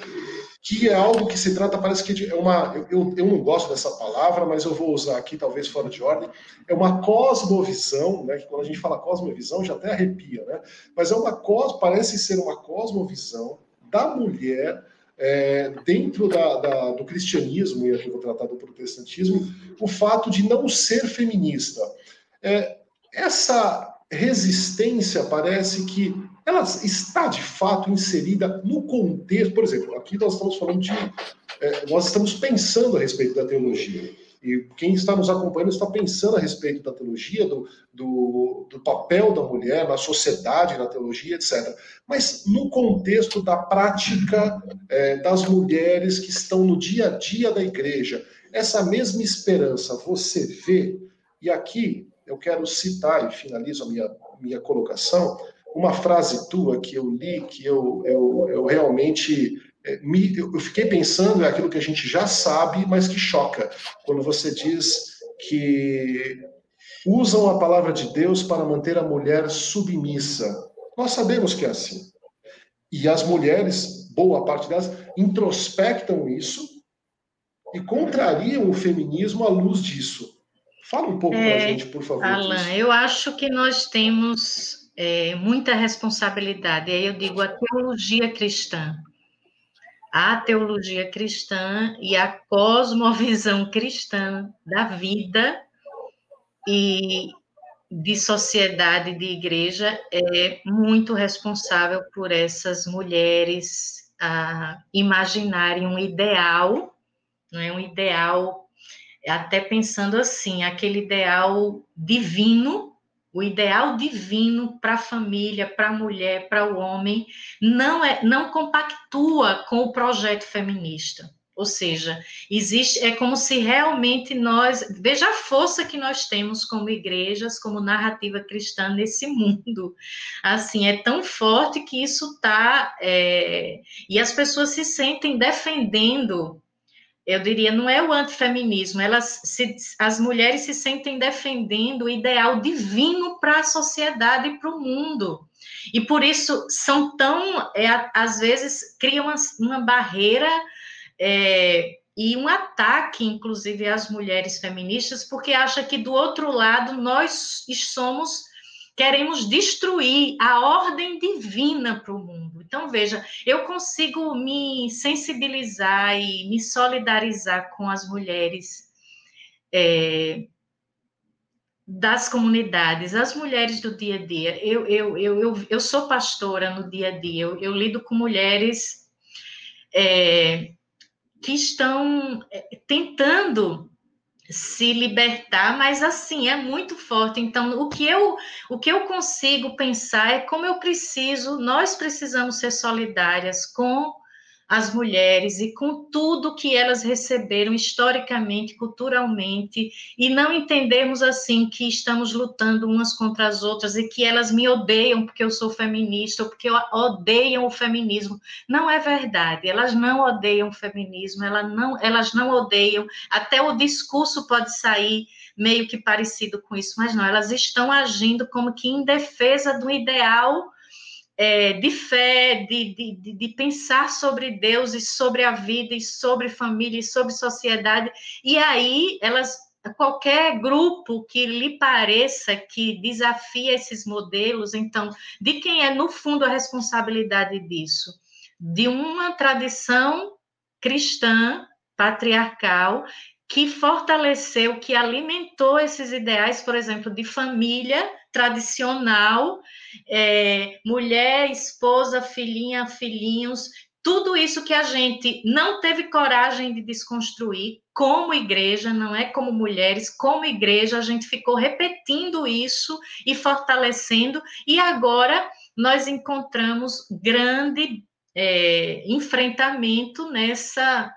que é algo que se trata, parece que é uma. Eu, eu não gosto dessa palavra, mas eu vou usar aqui, talvez fora de ordem. É uma cosmovisão, né? Que quando a gente fala cosmovisão já até arrepia, né? Mas é uma cos, parece ser uma cosmovisão da mulher é, dentro da, da, do cristianismo, e aqui eu vou tratar do protestantismo, o fato de não ser feminista. É, essa resistência parece que ela está de fato inserida no contexto. Por exemplo, aqui nós estamos falando de. É, nós estamos pensando a respeito da teologia. E quem está nos acompanhando está pensando a respeito da teologia, do, do, do, papel da mulher na sociedade, na teologia, etc. Mas no contexto da prática é, das mulheres que estão no dia a dia da igreja, essa mesma esperança você vê, e aqui eu quero citar e finalizo a minha, minha colocação, uma frase tua que eu li, que eu, eu, eu realmente me, eu fiquei pensando, é aquilo que a gente já sabe, mas que choca, quando você diz que usam a palavra de Deus para manter a mulher submissa. Nós sabemos que é assim. E as mulheres, boa parte delas, introspectam isso e contrariam o feminismo à luz disso. Fala um pouco é, para a gente, por favor. Alan, disso. eu acho que nós temos é, muita responsabilidade. Aí eu digo a teologia cristã. A teologia cristã e a cosmovisão cristã da vida e de sociedade, de igreja, é muito responsável por essas mulheres imaginarem um ideal, não é um ideal até pensando assim, aquele ideal divino, o ideal divino para a família, para a mulher, para o homem, não é, não compactua com o projeto feminista. Ou seja, existe, é como se realmente nós, veja a força que nós temos como igrejas, como narrativa cristã nesse mundo. Assim, é tão forte que isso está. É, e as pessoas se sentem defendendo eu diria, não é o antifeminismo, elas se, as mulheres se sentem defendendo o ideal divino para a sociedade e para o mundo. E por isso são tão, é, às vezes, criam uma, uma barreira é, e um ataque, inclusive, às mulheres feministas, porque acha que do outro lado nós somos queremos destruir a ordem divina para o mundo. Então, veja, eu consigo me sensibilizar e me solidarizar com as mulheres é, das comunidades, as mulheres do dia a dia. Eu, eu, eu, eu, eu sou pastora no dia a dia, eu, eu lido com mulheres é, que estão é, tentando se libertar, mas assim é muito forte. Então, o que eu o que eu consigo pensar é como eu preciso, nós precisamos ser solidárias com as mulheres e com tudo que elas receberam historicamente, culturalmente, e não entendemos assim que estamos lutando umas contra as outras e que elas me odeiam porque eu sou feminista ou porque odeiam o feminismo. Não é verdade. Elas não odeiam o feminismo, elas não, elas não odeiam. Até o discurso pode sair meio que parecido com isso, mas não, elas estão agindo como que em defesa do ideal é, de fé, de, de, de, pensar sobre Deus e sobre a vida e sobre família e sobre sociedade. E aí elas qualquer grupo que lhe pareça que desafia esses modelos, então, de quem é no fundo a responsabilidade disso? De uma tradição cristã patriarcal que fortaleceu, que alimentou esses ideais, por exemplo, de família tradicional, é, mulher, esposa, filhinha, filhinhos, tudo isso que a gente não teve coragem de desconstruir como igreja, não é como mulheres, como igreja, a gente ficou repetindo isso e fortalecendo, e agora nós encontramos grande é, enfrentamento nessa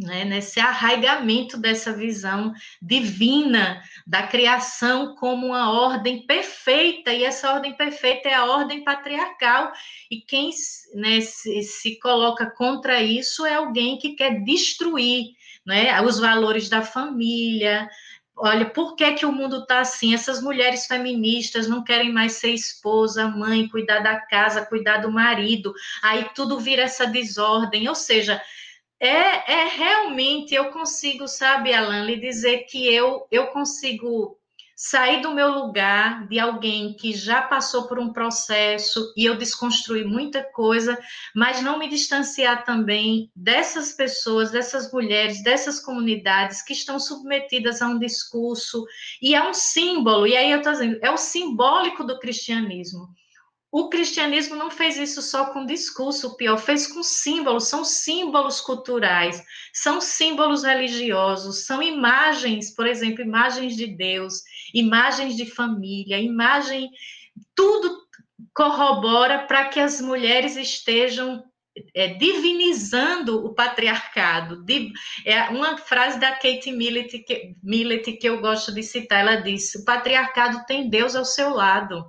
né, nesse arraigamento dessa visão divina da criação como uma ordem perfeita, e essa ordem perfeita é a ordem patriarcal, e quem né, se, se coloca contra isso é alguém que quer destruir né, os valores da família. Olha, por que, que o mundo está assim? Essas mulheres feministas não querem mais ser esposa, mãe, cuidar da casa, cuidar do marido, aí tudo vira essa desordem, ou seja, é, é realmente, eu consigo, sabe, Alan, lhe dizer que eu, eu consigo sair do meu lugar de alguém que já passou por um processo e eu desconstruí muita coisa, mas não me distanciar também dessas pessoas, dessas mulheres, dessas comunidades que estão submetidas a um discurso e a um símbolo. E aí eu estou dizendo, é o simbólico do cristianismo. O cristianismo não fez isso só com discurso, o pior, fez com símbolos, são símbolos culturais, são símbolos religiosos, são imagens, por exemplo, imagens de Deus, imagens de família, imagem, tudo corrobora para que as mulheres estejam é, divinizando o patriarcado. é uma frase da Kate Millett que, Millett que eu gosto de citar, ela disse, o patriarcado tem Deus ao seu lado.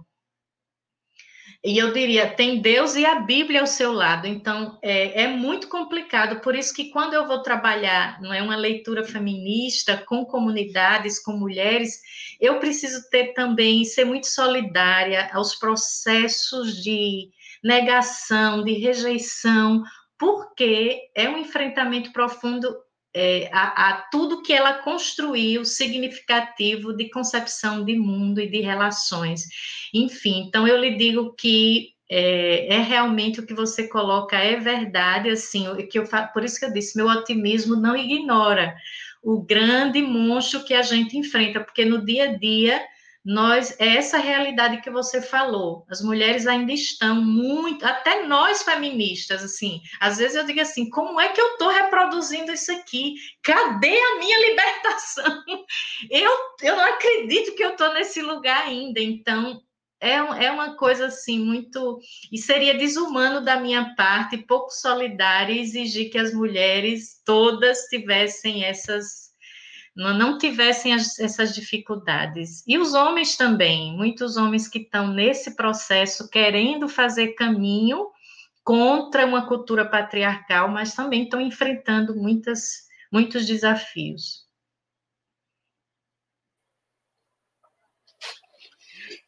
E eu diria, tem Deus e a Bíblia ao seu lado. Então, é, é, muito complicado. Por isso que quando eu vou trabalhar, não é uma leitura feminista com comunidades, com mulheres, eu preciso ter também ser muito solidária aos processos de negação, de rejeição, porque é um enfrentamento profundo é, a, a, tudo que ela construiu significativo de concepção de mundo e de relações. Enfim, então eu lhe digo que é, é realmente o que você coloca, é verdade, assim, que eu, por isso que eu disse, meu otimismo não ignora o grande monstro que a gente enfrenta, porque no dia a dia nós é essa realidade que você falou. As mulheres ainda estão muito, até nós feministas, assim. Às vezes eu digo assim, como é que eu estou reproduzindo isso aqui? Cadê a minha libertação? [laughs] Eu, eu não acredito que eu estou nesse lugar ainda. Então é, é uma coisa assim muito e seria desumano da minha parte, pouco solidária, exigir que as mulheres todas tivessem essas não tivessem as, essas dificuldades. E os homens também, muitos homens que estão nesse processo querendo fazer caminho contra uma cultura patriarcal, mas também estão enfrentando muitas, muitos desafios.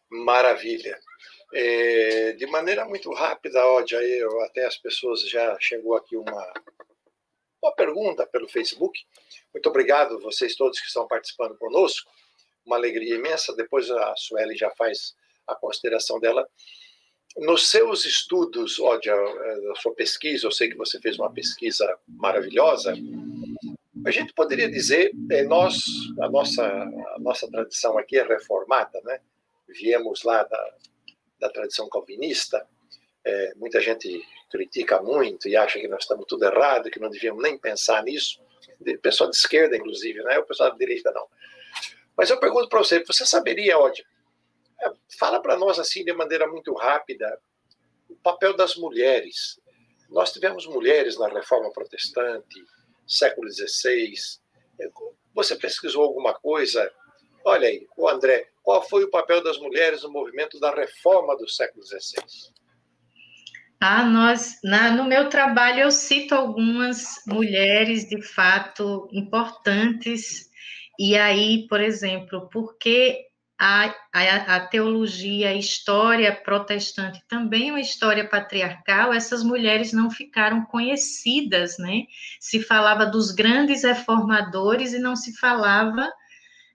Maravilha. É, de maneira muito rápida, Ódia, até as pessoas já chegou aqui uma, uma pergunta pelo Facebook. Muito obrigado vocês todos que estão participando conosco. Uma alegria imensa. Depois a Sueli já faz a consideração dela. Nos seus estudos, Ódia, eh, a sua pesquisa, eu sei que você fez uma pesquisa maravilhosa. A gente poderia dizer, é, nós, a nossa, a nossa tradição aqui é reformada, né? Viemos lá da, da tradição calvinista. É, muita gente critica muito e acha que nós estamos tudo errado, que não devíamos nem pensar nisso pessoal de esquerda, inclusive, não é o pessoal de direita, não. Mas eu pergunto para você, você saberia, Ódio, é, fala para nós assim, de maneira muito rápida, o papel das mulheres. Nós tivemos mulheres na Reforma Protestante, século XVI. Você pesquisou alguma coisa? Olha aí, o André, qual foi o papel das mulheres no movimento da Reforma do século XVI? Ah, nós, na, no meu trabalho eu cito algumas mulheres de fato importantes, e aí, por exemplo, porque a, a, a teologia, a história protestante também uma história patriarcal, essas mulheres não ficaram conhecidas, né? Se falava dos grandes reformadores e não se falava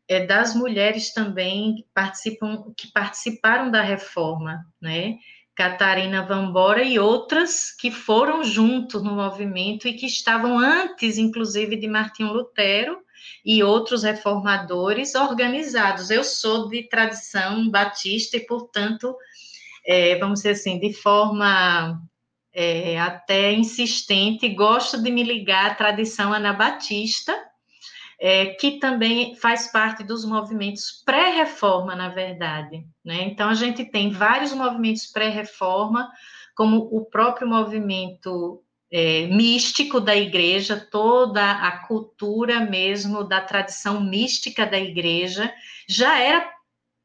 é, das mulheres também que, participam, que participaram da reforma, né? Catarina Vambora e outras que foram juntos no movimento e que estavam antes, inclusive, de Martinho Lutero e outros reformadores organizados. Eu sou de tradição batista e, portanto, é, vamos dizer assim, de forma é, até insistente, gosto de me ligar à tradição anabatista, é, que também faz parte dos movimentos pré-reforma, na verdade. Né? Então, a gente tem vários movimentos pré-reforma, como o próprio movimento é, místico da igreja, toda a cultura mesmo da tradição mística da igreja, já era,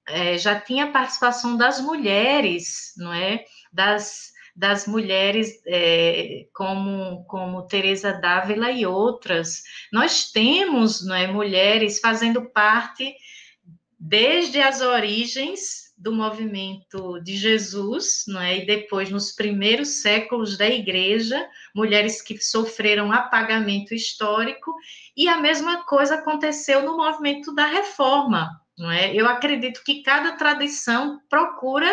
é, já tinha participação das mulheres, não é? Das das mulheres é, como, como Teresa Dávila e outras. Nós temos é, mulheres fazendo parte desde as origens do movimento de Jesus, não é? E depois nos primeiros séculos da igreja, mulheres que sofreram apagamento histórico, e a mesma coisa aconteceu no movimento da reforma, não é? Eu acredito que cada tradição procura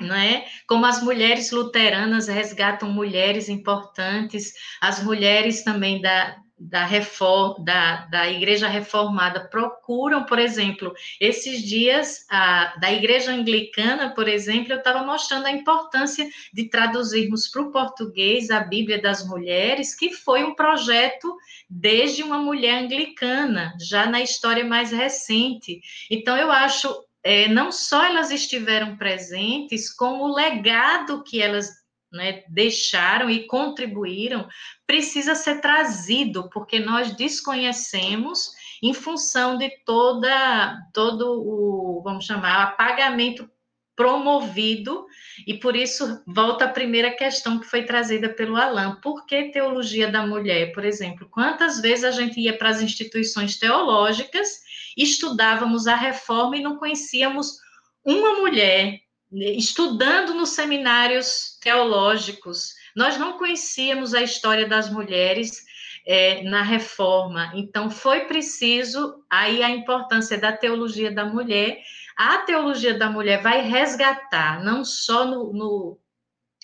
não é? Como as mulheres luteranas resgatam mulheres importantes, as mulheres também da, da, reforma, da, da Igreja Reformada procuram, por exemplo, esses dias, a, da Igreja Anglicana, por exemplo, eu estava mostrando a importância de traduzirmos para o português a Bíblia das Mulheres, que foi um projeto desde uma mulher anglicana, já na história mais recente. Então, eu acho. É, não só elas estiveram presentes, como o legado que elas né, deixaram e contribuíram, precisa ser trazido, porque nós desconhecemos em função de toda todo o, vamos chamar, apagamento promovido, e por isso volta a primeira questão que foi trazida pelo Alain, por que teologia da mulher, por exemplo? Quantas vezes a gente ia para as instituições teológicas, estudávamos a reforma e não conhecíamos uma mulher estudando nos seminários teológicos, nós não conhecíamos a história das mulheres é, na reforma, então foi preciso aí a importância da teologia da mulher. A teologia da mulher vai resgatar, não só no, no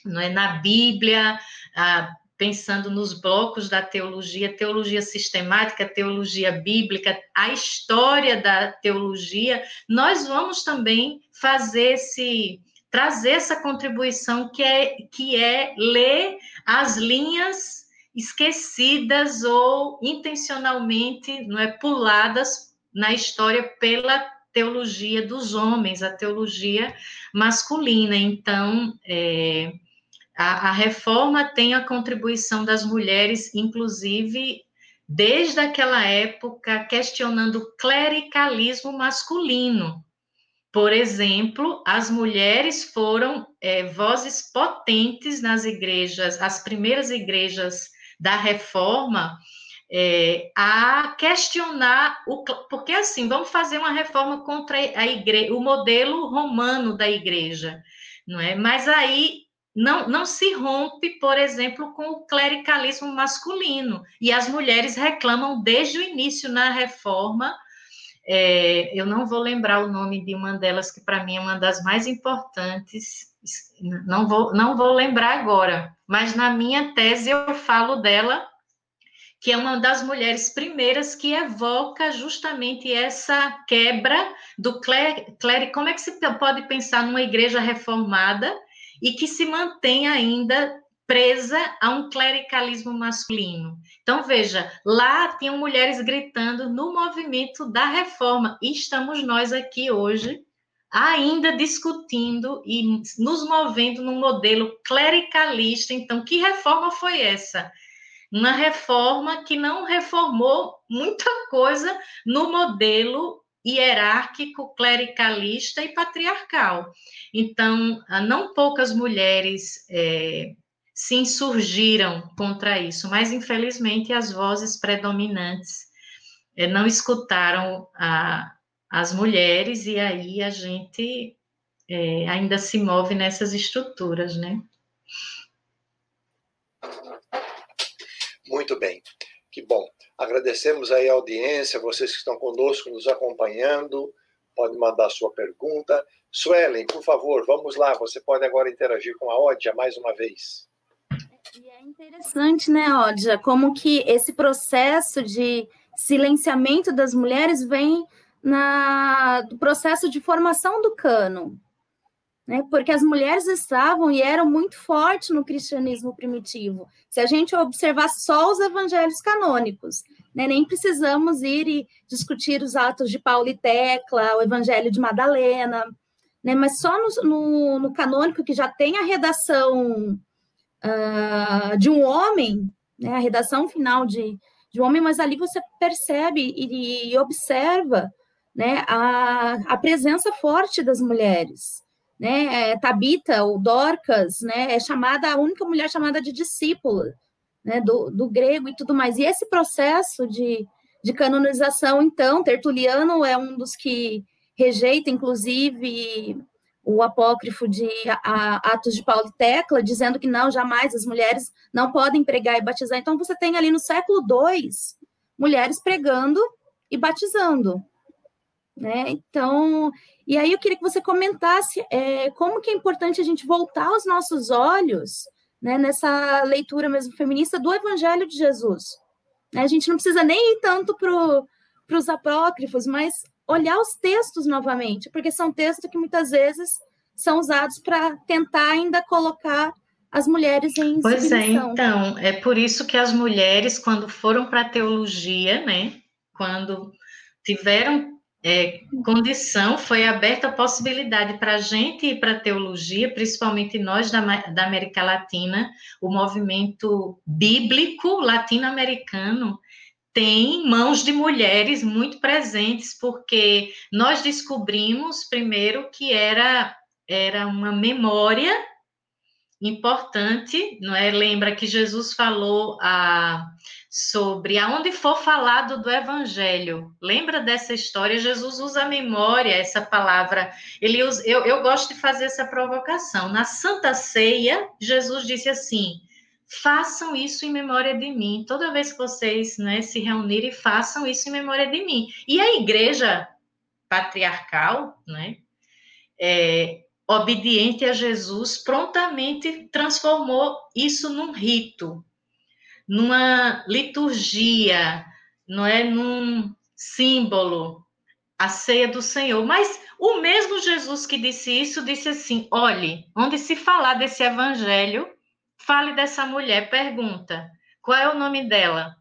não é, na Bíblia, a, pensando nos blocos da teologia, teologia sistemática, teologia bíblica, a história da teologia, nós vamos também fazer esse trazer essa contribuição que é que é ler as linhas esquecidas ou intencionalmente não é puladas na história pela teologia dos homens, a teologia masculina. Então, é, a, a reforma tem a contribuição das mulheres, inclusive desde aquela época, questionando o clericalismo masculino. Por exemplo, as mulheres foram é, vozes potentes nas igrejas, as primeiras igrejas da reforma, é, a questionar o porque assim vamos fazer uma reforma contra a igreja, o modelo romano da igreja, não é? Mas aí não, não se rompe, por exemplo, com o clericalismo masculino. E as mulheres reclamam desde o início na reforma. É, eu não vou lembrar o nome de uma delas, que para mim é uma das mais importantes, não vou, não vou lembrar agora, mas na minha tese eu falo dela, que é uma das mulheres primeiras que evoca justamente essa quebra do clérigo. Como é que se pode pensar numa igreja reformada e que se mantém ainda presa a um clericalismo masculino. Então, veja, lá tinham mulheres gritando no movimento da reforma, e estamos nós aqui hoje ainda discutindo e nos movendo num modelo clericalista. Então, que reforma foi essa? Uma reforma que não reformou muita coisa no modelo hierárquico, clericalista e patriarcal. Então, não poucas mulheres é, se insurgiram contra isso, mas infelizmente as vozes predominantes é, não escutaram a, as mulheres e aí a gente é, ainda se move nessas estruturas, né? Muito bem, que bom. Agradecemos aí a audiência, vocês que estão conosco, nos acompanhando. Pode mandar sua pergunta. Suelen, por favor, vamos lá. Você pode agora interagir com a Ódia mais uma vez. E é interessante, né, Ódia, como que esse processo de silenciamento das mulheres vem na, do processo de formação do cano né? Porque as mulheres estavam e eram muito fortes no cristianismo primitivo. Se a gente observar só os evangelhos canônicos, né? Nem precisamos ir e discutir os atos de Paulo e Tecla, o Evangelho de Madalena, né? Mas só no, no, no canônico que já tem a redação uh, de um homem, né? A redação final de, de um homem, mas ali você percebe e, e observa, né? A, a presença forte das mulheres né? É, Tabita ou Dorcas, né? É chamada a única mulher chamada de discípula, né? Do, do grego e tudo mais. E esse processo de, de canonização, então, Tertuliano é um dos que rejeita, inclusive, o apócrifo de Atos de Paulo e Tecla, dizendo que não, jamais as mulheres não podem pregar e batizar. Então, você tem ali no século II mulheres pregando e batizando, Né? Então, e aí eu queria que você comentasse é, como que é importante a gente voltar os nossos olhos né, nessa leitura mesmo feminista do Evangelho de Jesus. Né? A gente não precisa nem ir tanto para os apócrifos, mas olhar os textos novamente, porque são textos que muitas vezes são usados para tentar ainda colocar as mulheres em Pois é, então, é por isso que as mulheres, quando foram para a teologia, né, quando tiveram é, condição, foi aberta a possibilidade para a gente ir para a teologia, principalmente nós da, da América Latina, o movimento bíblico latino-americano tem mãos de mulheres muito presentes, porque nós descobrimos primeiro que era, era uma memória importante, não é? Lembra que Jesus falou a, sobre aonde for falado do evangelho. Lembra dessa história? Jesus usa a memória, essa palavra. Ele usa, eu, eu gosto de fazer essa provocação. Na Santa Ceia, Jesus disse assim: façam isso em memória de mim. Toda vez que vocês né, se reunirem, façam isso em memória de mim. E a igreja patriarcal, né? É, obediente a Jesus, prontamente transformou isso num rito, numa liturgia, não é num símbolo, a ceia do Senhor. Mas o mesmo Jesus que disse isso disse assim: olhe, onde se falar desse evangelho, fale dessa mulher, pergunta, qual é o nome dela?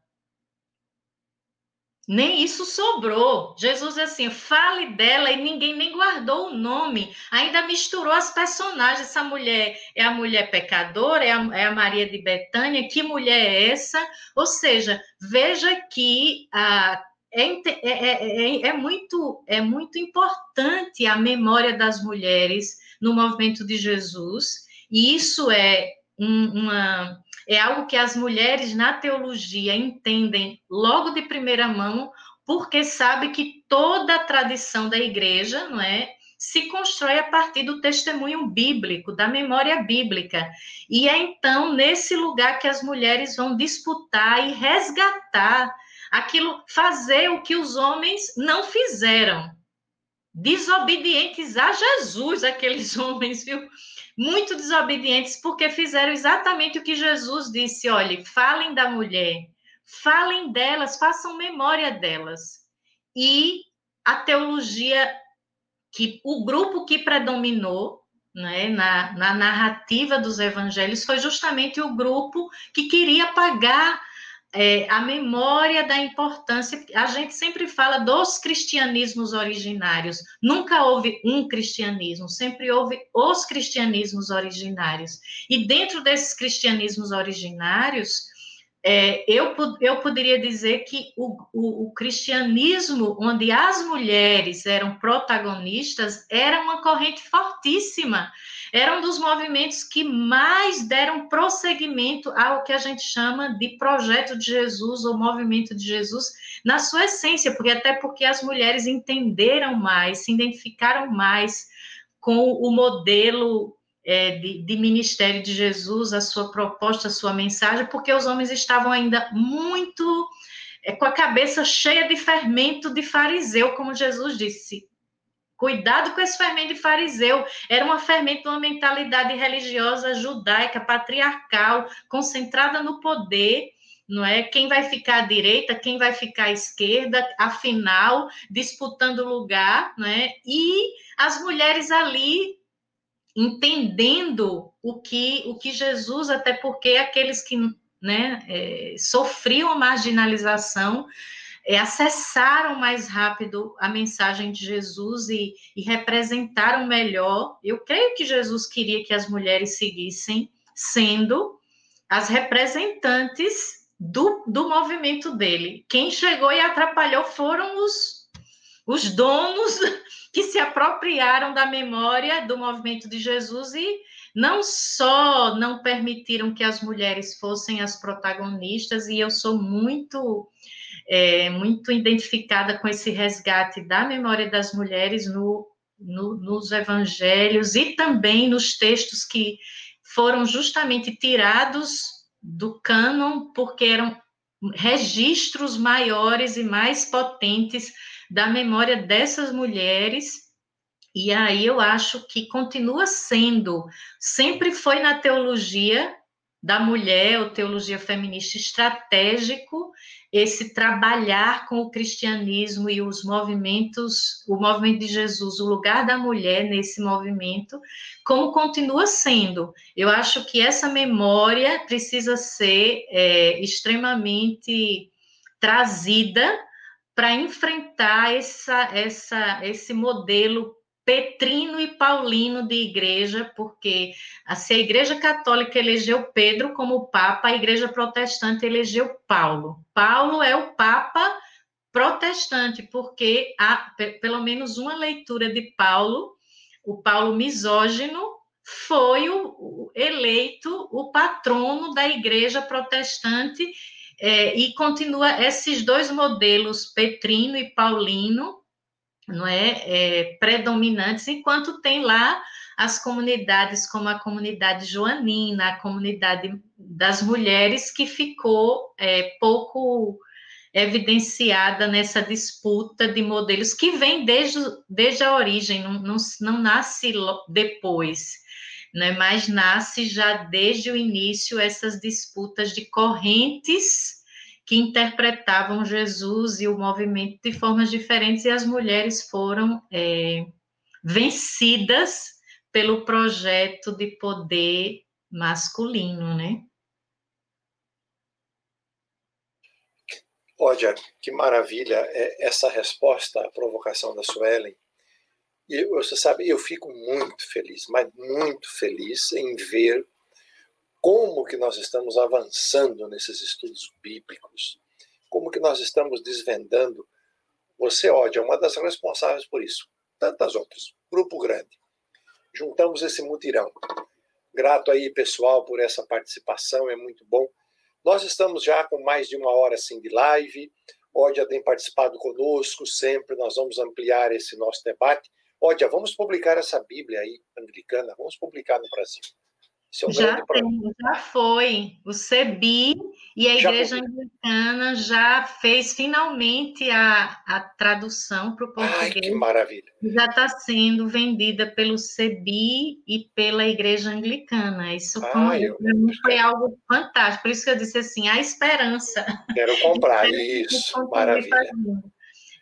Nem isso sobrou. Jesus assim, fale dela e ninguém nem guardou o nome. Ainda misturou as personagens. Essa mulher é a mulher pecadora, é a, é a Maria de Betânia. Que mulher é essa? Ou seja, veja que a é, é, é, é, muito, é muito importante a memória das mulheres no movimento de Jesus, e isso é um, uma, é algo que as mulheres na teologia entendem logo de primeira mão, porque sabe que toda a tradição da igreja, não é, se constrói a partir do testemunho bíblico, da memória bíblica. E é então nesse lugar que as mulheres vão disputar e resgatar aquilo, fazer o que os homens não fizeram. Desobedientes a Jesus, aqueles [laughs] homens, viu? Muito desobedientes, porque fizeram exatamente o que Jesus disse: olhe, falem da mulher, falem delas, façam memória delas. E a teologia, que o grupo que predominou né, na, na narrativa dos evangelhos foi justamente o grupo que queria pagar é, a memória da importância. A gente sempre fala dos cristianismos originários. Nunca houve um cristianismo, sempre houve os cristianismos originários. E dentro desses cristianismos originários, é, eu, eu poderia dizer que o, o, o, cristianismo, onde as mulheres eram protagonistas, era uma corrente fortíssima. Era um dos movimentos que mais deram prosseguimento ao que a gente chama de projeto de Jesus ou movimento de Jesus na sua essência, porque até porque as mulheres entenderam mais, se identificaram mais com o modelo é, de, de, ministério de Jesus, a sua proposta, a sua mensagem, porque os homens estavam ainda muito é, com a cabeça cheia de fermento de fariseu, como Jesus disse. Cuidado com esse fermento de fariseu. Era uma fermento de uma mentalidade religiosa judaica, patriarcal, concentrada no poder, não é? Quem vai ficar à direita, quem vai ficar à esquerda, afinal, disputando lugar, não é? E as mulheres ali entendendo o que, o que Jesus, até porque aqueles que né, é, sofriam a marginalização é, acessaram mais rápido a mensagem de Jesus e, e representaram melhor. Eu creio que Jesus queria que as mulheres seguissem sendo as representantes do, do movimento dele. Quem chegou e atrapalhou foram os, os donos [laughs] que se apropriaram da memória do movimento de Jesus e não só não permitiram que as mulheres fossem as protagonistas, e eu sou muito, é, muito identificada com esse resgate da memória das mulheres no, no, nos evangelhos e também nos textos que foram justamente tirados do cânon, porque eram registros maiores e mais potentes da memória dessas mulheres. E aí eu acho que continua sendo, sempre foi na teologia da mulher, ou teologia feminista estratégico, esse trabalhar com o cristianismo e os movimentos, o movimento de Jesus, o lugar da mulher nesse movimento, como continua sendo. Eu acho que essa memória precisa ser é, extremamente trazida para enfrentar essa, essa, esse modelo petrino e paulino de igreja, porque se a igreja católica elegeu Pedro como papa, a igreja protestante elegeu Paulo. Paulo é o papa protestante, porque há pelo menos uma leitura de Paulo, o Paulo misógino, foi o, o eleito o patrono da igreja protestante é, e continua esses dois modelos, petrino e paulino, não é, é, predominantes, enquanto tem lá as comunidades como a comunidade joanina, a comunidade das mulheres, que ficou é, pouco evidenciada nessa disputa de modelos que vem desde, desde a origem, não, não, não nasce depois, né, mas nasce já desde o início essas disputas de correntes que interpretavam Jesus e o movimento de formas diferentes, e as mulheres foram é, vencidas pelo projeto de poder masculino, né? Olha, que maravilha é essa resposta à provocação da Suelen. E você sabe, eu fico muito feliz, mas muito feliz em ver como que nós estamos avançando nesses estudos bíblicos, como que nós estamos desvendando. Você, Ódio, é uma das responsáveis por isso. Tantas outras. Grupo grande. Juntamos esse mutirão. Grato aí, pessoal, por essa participação, é muito bom. Nós estamos já com mais de uma hora assim de live. Ódia tem participado conosco sempre. Nós vamos ampliar esse nosso debate. Ódia, vamos publicar essa Bíblia aí, anglicana, vvamos publicar no Brasil. É um já, tem, já foi. O CEBI e a já Igreja foi. Anglicana já fez finalmente a, a tradução para o português. Ai, que maravilha. Já está sendo vendida pelo CEBI e pela Igreja Anglicana. Isso Ai, eu... foi algo fantástico. Por isso que eu disse assim, a esperança. Quero comprar, [laughs] isso. Maravilha.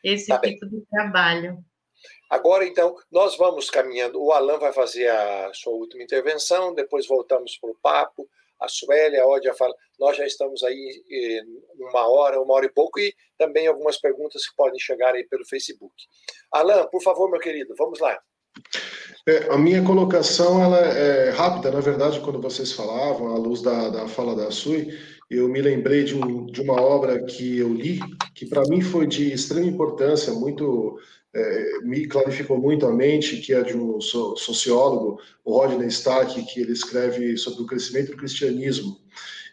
Esse tá tipo bem. de trabalho. Agora, então, nós vamos caminhando. O Alan vai fazer a sua última intervenção, depois voltamos para o papo. A Sueli, a Ódia fala. Nós já estamos aí eh, uma hora, uma hora e pouco, e também algumas perguntas que podem chegar aí pelo Facebook. Alan, por favor, meu querido, vamos lá. É, a minha colocação ela é rápida, na verdade, quando vocês falavam, à luz da, da fala da Sui, eu me lembrei de, um, de uma obra que eu li, que para mim foi de extrema importância, muito é, me clarificou muito a mente, que é de um sociólogo, o Rodney Stark, que ele escreve sobre o crescimento do cristianismo.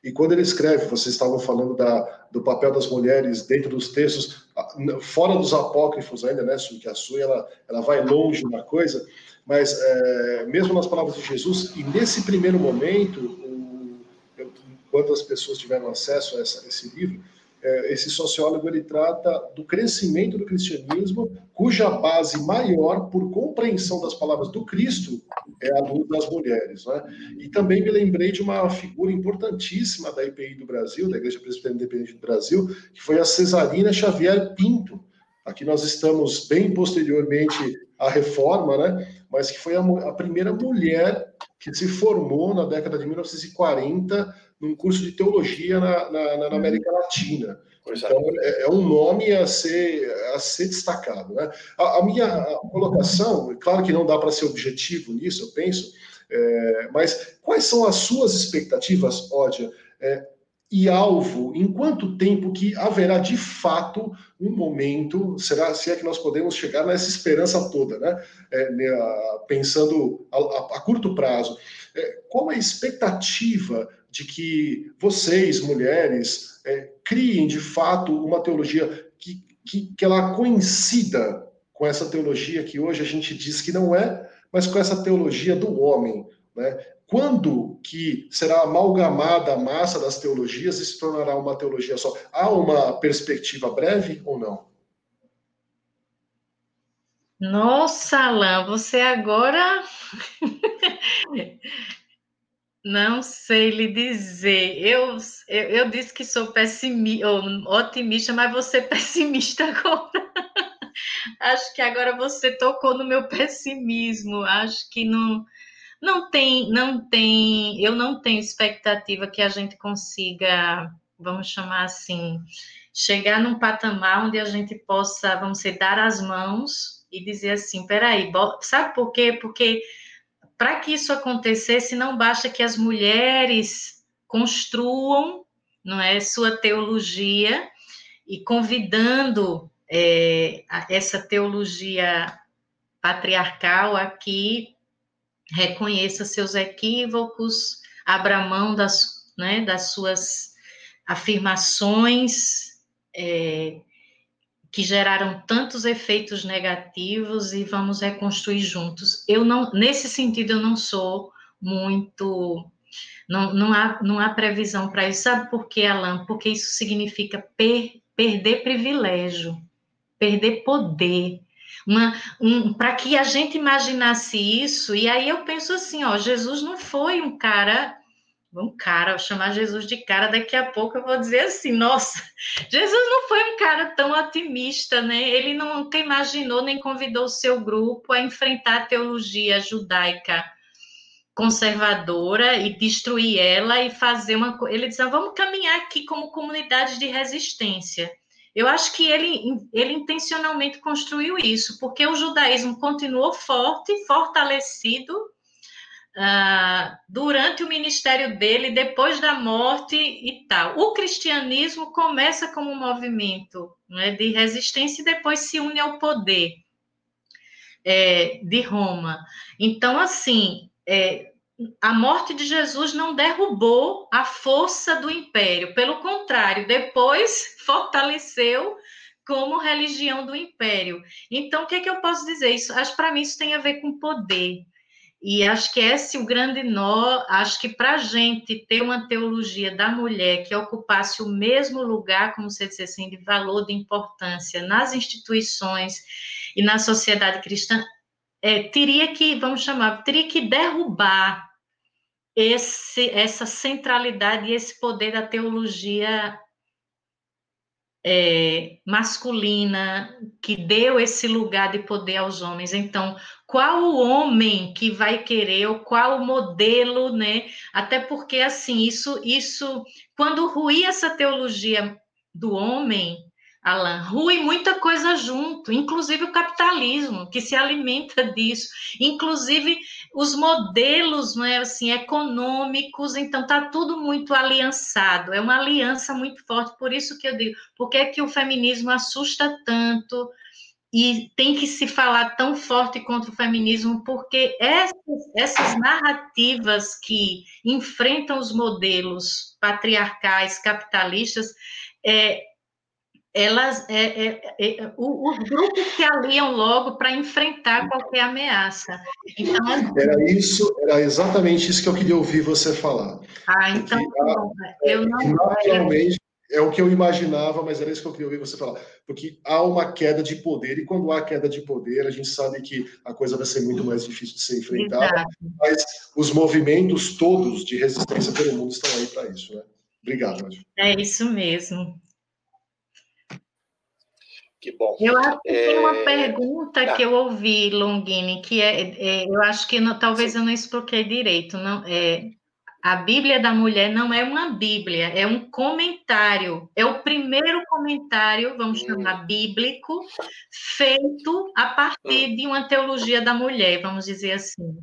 E quando ele escreve, vocês estavam falando da, do papel das mulheres dentro dos textos, fora dos apócrifos ainda, né, que a sua ela, ela vai longe na coisa, mas é, mesmo nas palavras de Jesus, e nesse primeiro momento, o, quando as pessoas tiveram acesso a essa, esse livro, esse sociólogo ele trata do crescimento do cristianismo, cuja base maior, por compreensão das palavras do Cristo, é a luz das mulheres. Né? E também me lembrei de uma figura importantíssima da IPI do Brasil, da Igreja Presbiteriana Independente do Brasil, que foi a Cesarina Xavier Pinto. Aqui nós estamos bem posteriormente à reforma, né? mas que foi a, a primeira mulher que se formou na década de 1940 num curso de teologia na, na, na América Latina. Então, é, é, um nome a ser, a ser destacado. Né? A, a minha colocação, claro que não dá para ser objetivo nisso, eu penso, é, mas quais são as suas expectativas, Ódia, é, e alvo, em quanto tempo que haverá de fato um momento, será se é que nós podemos chegar nessa esperança toda, né? É, né, pensando a, a, a, curto prazo. É, qual é a expectativa de que vocês, mulheres, é, criem de fato uma teologia que, que, que ela coincida com essa teologia que hoje a gente diz que não é, mas com essa teologia do homem, né? quando que será amalgamada a massa das teologias e se tornará uma teologia só? Há uma perspectiva breve ou não? Nossa, Alain, você agora. Não sei lhe dizer. Eu, eu, eu disse que sou pessimista, otimista, mas você [laughs] pessimista agora. Acho que agora você tocou no meu pessimismo. Acho que não, não tem, não tem, eu não tenho expectativa que a gente consiga, vamos chamar assim, chegar num patamar onde a gente possa, vamos dizer, dar as mãos e dizer assim, peraí, sabe por quê? Porque para que isso acontecesse, não basta que as mulheres construam, não é, sua teologia e convidando é, essa teologia patriarcal aqui reconheça seus equívocos, abra mão das, né, das suas afirmações é, que geraram tantos efeitos negativos e vamos reconstruir juntos. Eu não, nesse sentido, eu não sou muito, não, não há, não há previsão para isso. Sabe por quê, Alan? Porque isso significa per, perder privilégio, perder poder um, para que a gente imaginasse isso, e aí eu penso assim, ó, Jesus não foi um cara, um cara, chamar Jesus de cara, daqui a pouco eu vou dizer assim, nossa, Jesus não foi um cara tão otimista, né? Ele nunca imaginou nem convidou o seu grupo a enfrentar a teologia judaica conservadora e destruir ela e fazer uma ele dizia vamos caminhar aqui como comunidade de resistência eu acho que ele, ele intencionalmente construiu isso, porque o judaísmo continuou forte, fortalecido uh, durante o ministério dele, depois da morte e tal. O cristianismo começa como um movimento né, de resistência e depois se une ao poder é, de Roma. Então, assim, é, a morte de Jesus não derrubou a força do império, pelo contrário, depois [laughs] fortaleceu como religião do império. Então, o que, é que eu posso dizer? Isso, acho para mim isso tem a ver com poder. E acho que esse é o grande nó. Acho que para a gente ter uma teologia da mulher que ocupasse o mesmo lugar, como você disse assim, de valor, de importância nas instituições e na sociedade cristã, é, teria que, vamos chamar, teria que derrubar esse, essa centralidade e esse poder da teologia é, masculina que deu esse lugar de poder aos homens. Então, qual o homem que vai querer ou qual o modelo, né? Até porque assim, isso isso quando ruir essa teologia do homem, Alan, rui muita coisa junto, inclusive o capitalismo, que se alimenta disso, inclusive os modelos, não é assim, econômicos, então tá tudo muito aliançado, é uma aliança muito forte, por isso que eu digo, por que é que o feminismo assusta tanto e tem que se falar tão forte contra o feminismo, porque essas, essas narrativas que enfrentam os modelos patriarcais, capitalistas, é, elas é, é, é, os grupos se aliam logo para enfrentar qualquer ameaça. Então, assim, era isso, era exatamente isso que eu queria ouvir você falar. Ah, então eu não. Naturalmente, é o que eu imaginava, mas era isso que eu queria ouvir você falar. Porque há uma queda de poder, e quando há queda de poder, a gente sabe que a coisa vai ser muito mais difícil de ser enfrentada. Exato. Mas os movimentos todos de resistência pelo mundo estão aí para isso, né? Obrigado, Nádia. É isso mesmo. Que bom. Eu acho que é... tem uma pergunta ah. que eu ouvi, Longini, que é, é eu acho que não, talvez eu não expliquei direito. Não, é, a Bíblia da Mulher não é uma Bíblia, é um comentário. É o primeiro comentário, vamos hum. chamar bíblico, feito a partir hum. de uma teologia da mulher, vamos dizer assim.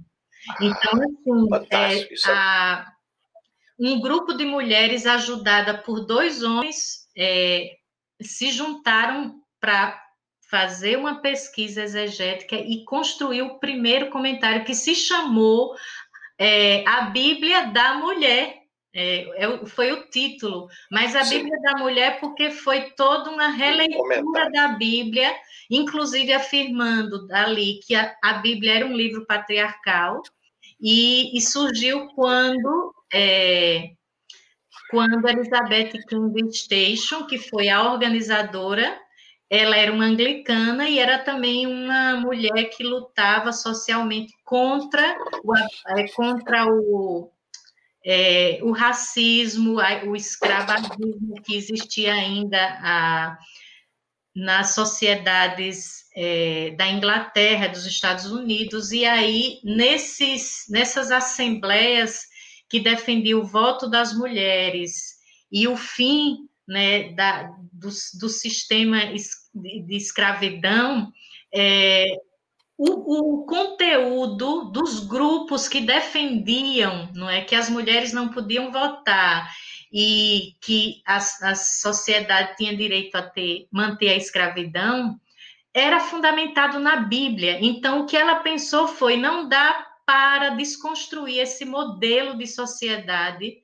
Então, assim, é, a, um grupo de mulheres ajudada por dois homens é, se juntaram para fazer uma pesquisa exegética e construir o primeiro comentário que se chamou é, A Bíblia da Mulher. É, é, foi o título, mas a Sim. Bíblia da Mulher, porque foi toda uma releitura da Bíblia, inclusive afirmando ali que a, a Bíblia era um livro patriarcal e, e surgiu quando é, quando Elizabeth King Station, que foi a organizadora, ela era uma anglicana e era também uma mulher que lutava socialmente contra o, é, contra o, é, o racismo, o escravagismo que existia ainda a, nas sociedades é, da Inglaterra, dos Estados Unidos, e aí, nesses, nessas assembleias que defendiam o voto das mulheres e o fim né, da, do, do sistema de escravidão, é, o, o, conteúdo dos grupos que defendiam não é que as mulheres não podiam votar e que a, a sociedade tinha direito a ter manter a escravidão era fundamentado na Bíblia. Então, o que ela pensou foi: não dá para desconstruir esse modelo de sociedade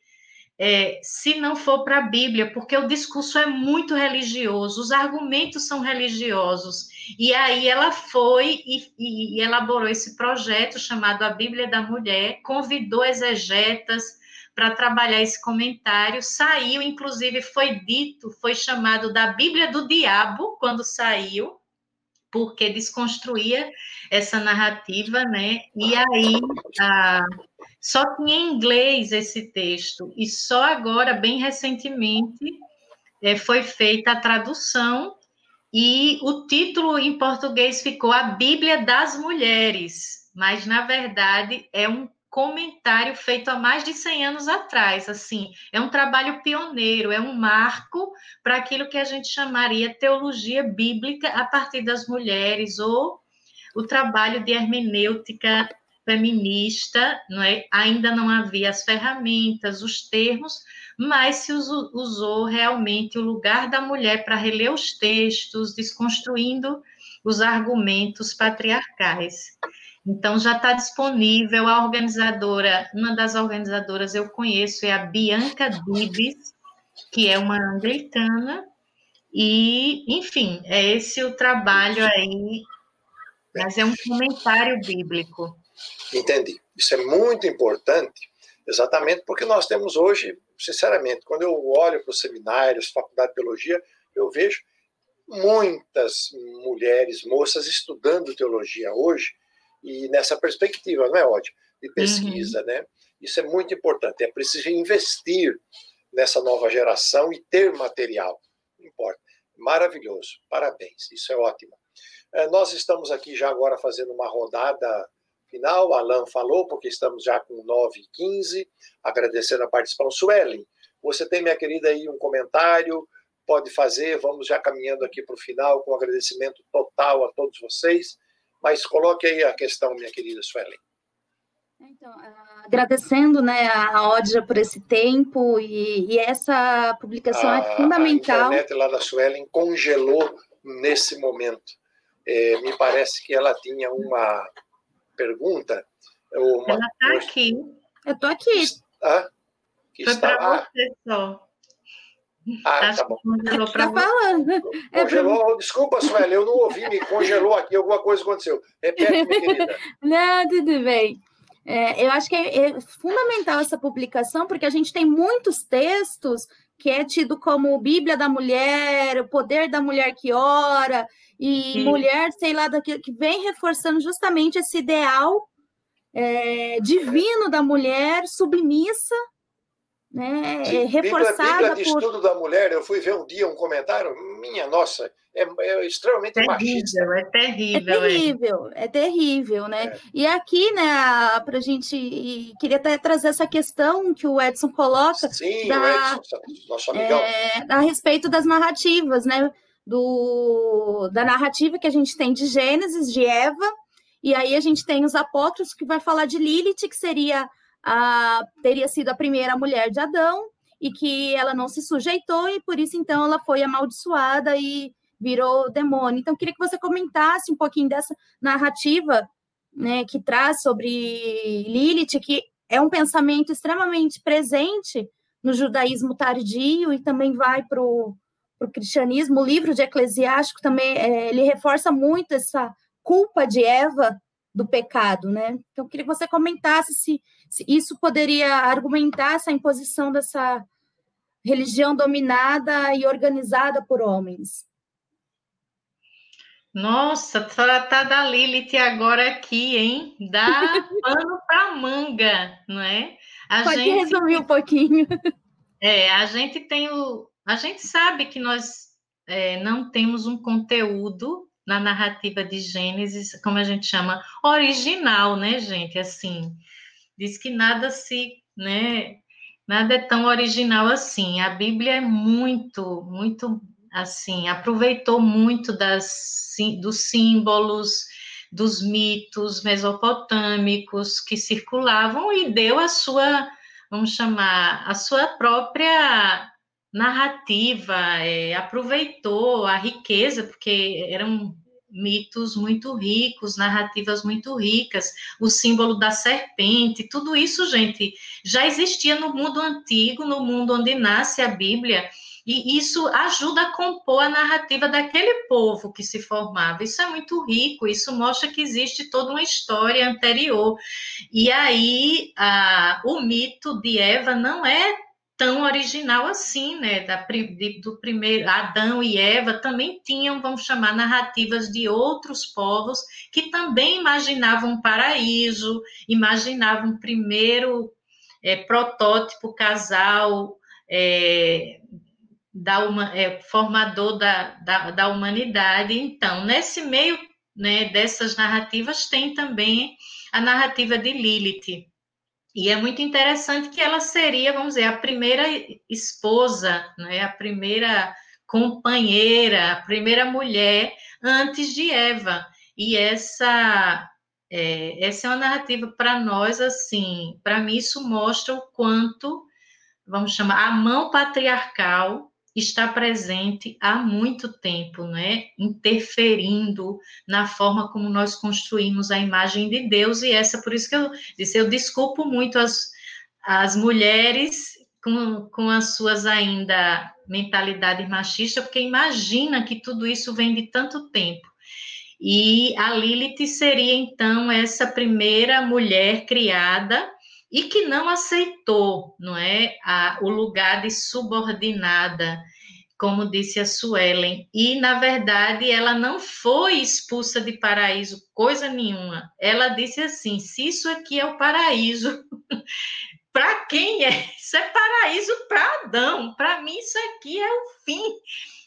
é, se não for para a Bíblia, porque o discurso é muito religioso, os argumentos são religiosos. E aí ela foi e, e elaborou esse projeto chamado A Bíblia da Mulher, convidou exegetas para trabalhar esse comentário, saiu, inclusive foi dito, foi chamado da Bíblia do Diabo quando saiu, porque desconstruía essa narrativa, né? E aí a, só tinha em inglês esse texto, e só agora, bem recentemente, é, foi feita a tradução, e o título em português ficou A Bíblia das Mulheres, mas na verdade é um comentário feito há mais de 100 anos atrás, assim, é um trabalho pioneiro, é um marco para aquilo que a gente chamaria teologia bíblica a partir das mulheres ou o trabalho de hermenêutica feminista, não é? Ainda não havia as ferramentas, os termos, mas se usou realmente o lugar da mulher para reler os textos, desconstruindo os argumentos patriarcais. Então, já está disponível a organizadora, uma das organizadoras eu conheço é a Bianca Dibes, que é uma anglicana, e, enfim, é esse o trabalho aí, mas é um comentário bíblico. Entendi. Isso é muito importante, exatamente porque nós temos hoje, sinceramente, quando eu olho para os seminários, faculdade de teologia, eu vejo muitas mulheres, moças estudando teologia hoje, e nessa perspectiva, não é, ódio De pesquisa, uhum. né? Isso é muito importante. É preciso investir nessa nova geração e ter material. Não importa. Maravilhoso. Parabéns. Isso é ótimo. É, nós estamos aqui já agora fazendo uma rodada final. Alan falou, porque estamos já com 9 e 15. Agradecendo a participação. Suelen, você tem, minha querida, aí um comentário? Pode fazer. Vamos já caminhando aqui para o final com um agradecimento total a todos vocês. Mas coloque aí a questão, minha querida Suelen. Então, ah, agradecendo né, a Odja por esse tempo e, e essa publicação a, é fundamental. A internet lá da Suelen congelou nesse momento. É, me parece que ela tinha uma pergunta. Uma, ela está aqui. Eu estou aqui. Ah, que Foi para você só. Ah, Acho tá bom. Congelou para tá falando. É congelou, pra... desculpa, Sueli, eu não ouvi, me congelou aqui, alguma coisa aconteceu. Repete, minha querida. [laughs] Não, tudo bem. É, eu acho que é, é, fundamental essa publicação, porque a gente tem muitos textos que é tido como Bíblia da mulher, o poder da mulher que ora, e Sim. mulher, sei lá, daqui, que vem reforçando justamente esse ideal é, divino da mulher submissa né, é reforçada Bíblia, Bíblia de por... estudo da mulher, eu fui ver um dia um comentário, minha nossa, é, é extremamente terrível, machista. É terrível, é terrível, é, é terrível, né? É. E aqui, né, para a gente, queria até trazer essa questão que o Edson coloca, Sim, da, o Edson, nosso amigão. É, a respeito das narrativas, né, do, da narrativa que a gente tem de Gênesis, de Eva, e aí a gente tem os apócrifos que vai falar de Lilith, que seria a, teria sido a primeira mulher de Adão e que ela não se sujeitou e por isso então ela foi amaldiçoada e virou demônio. Então queria que você comentasse um pouquinho dessa narrativa, né, que traz sobre Lilith, que é um pensamento extremamente presente no judaísmo tardio e também vai para o cristianismo. O livro de Eclesiástico também é, ele reforça muito essa culpa de Eva do pecado, né? Então, queria que você comentasse se, se isso poderia argumentar essa imposição dessa religião dominada e organizada por homens. Nossa, tratar da Lilith agora aqui, hein? Dá [laughs] pano para manga, não é? A Pode gente, resumir um pouquinho. É, a gente tem o. A gente sabe que nós é, não temos um conteúdo na narrativa de Gênesis, como a gente chama, original, né, gente? Assim, diz que nada se, né, nada é tão original assim. A Bíblia é muito, muito, assim, aproveitou muito das, dos símbolos, dos mitos mesopotâmicos que circulavam e deu a sua, vamos chamar, a sua própria narrativa, é, aproveitou a riqueza, porque eram mitos muito ricos, narrativas muito ricas, o símbolo da serpente, tudo isso, gente, já existia no mundo antigo, no mundo onde nasce a Bíblia, e isso ajuda a compor a narrativa daquele povo que se formava. Isso é muito rico, isso mostra que existe toda uma história anterior. E aí, a, o mito de Eva não é tão original assim, né? Da, do primeiro Adão e Eva também tinham, vamos chamar, narrativas de outros povos que também imaginavam um paraíso, imaginavam um primeiro é, protótipo casal é, da uma, é, formador da, da, da humanidade. Então, nesse meio né, dessas narrativas tem também a narrativa de Lilith e é muito interessante que ela seria, vamos dizer, a primeira esposa, né, a primeira companheira, a primeira mulher antes de Eva. E essa é, essa é uma narrativa para nós assim, para mim isso mostra o quanto, vamos chamar, a mão patriarcal está presente há muito tempo, né? Interferindo na forma como nós construímos a imagem de Deus, e essa, por isso que eu disse, eu desculpo muito as, as mulheres com, com as suas ainda mentalidade machista, porque imagina que tudo isso vem de tanto tempo. E a Lilith seria, então, essa primeira mulher criada e que não aceitou, não é, a, o lugar de subordinada, como disse a Suelen, e na verdade ela não foi expulsa de paraíso coisa nenhuma. Ela disse assim: se isso aqui é o paraíso, [laughs] para quem é? Isso é paraíso para Adão. Para mim isso aqui é o fim.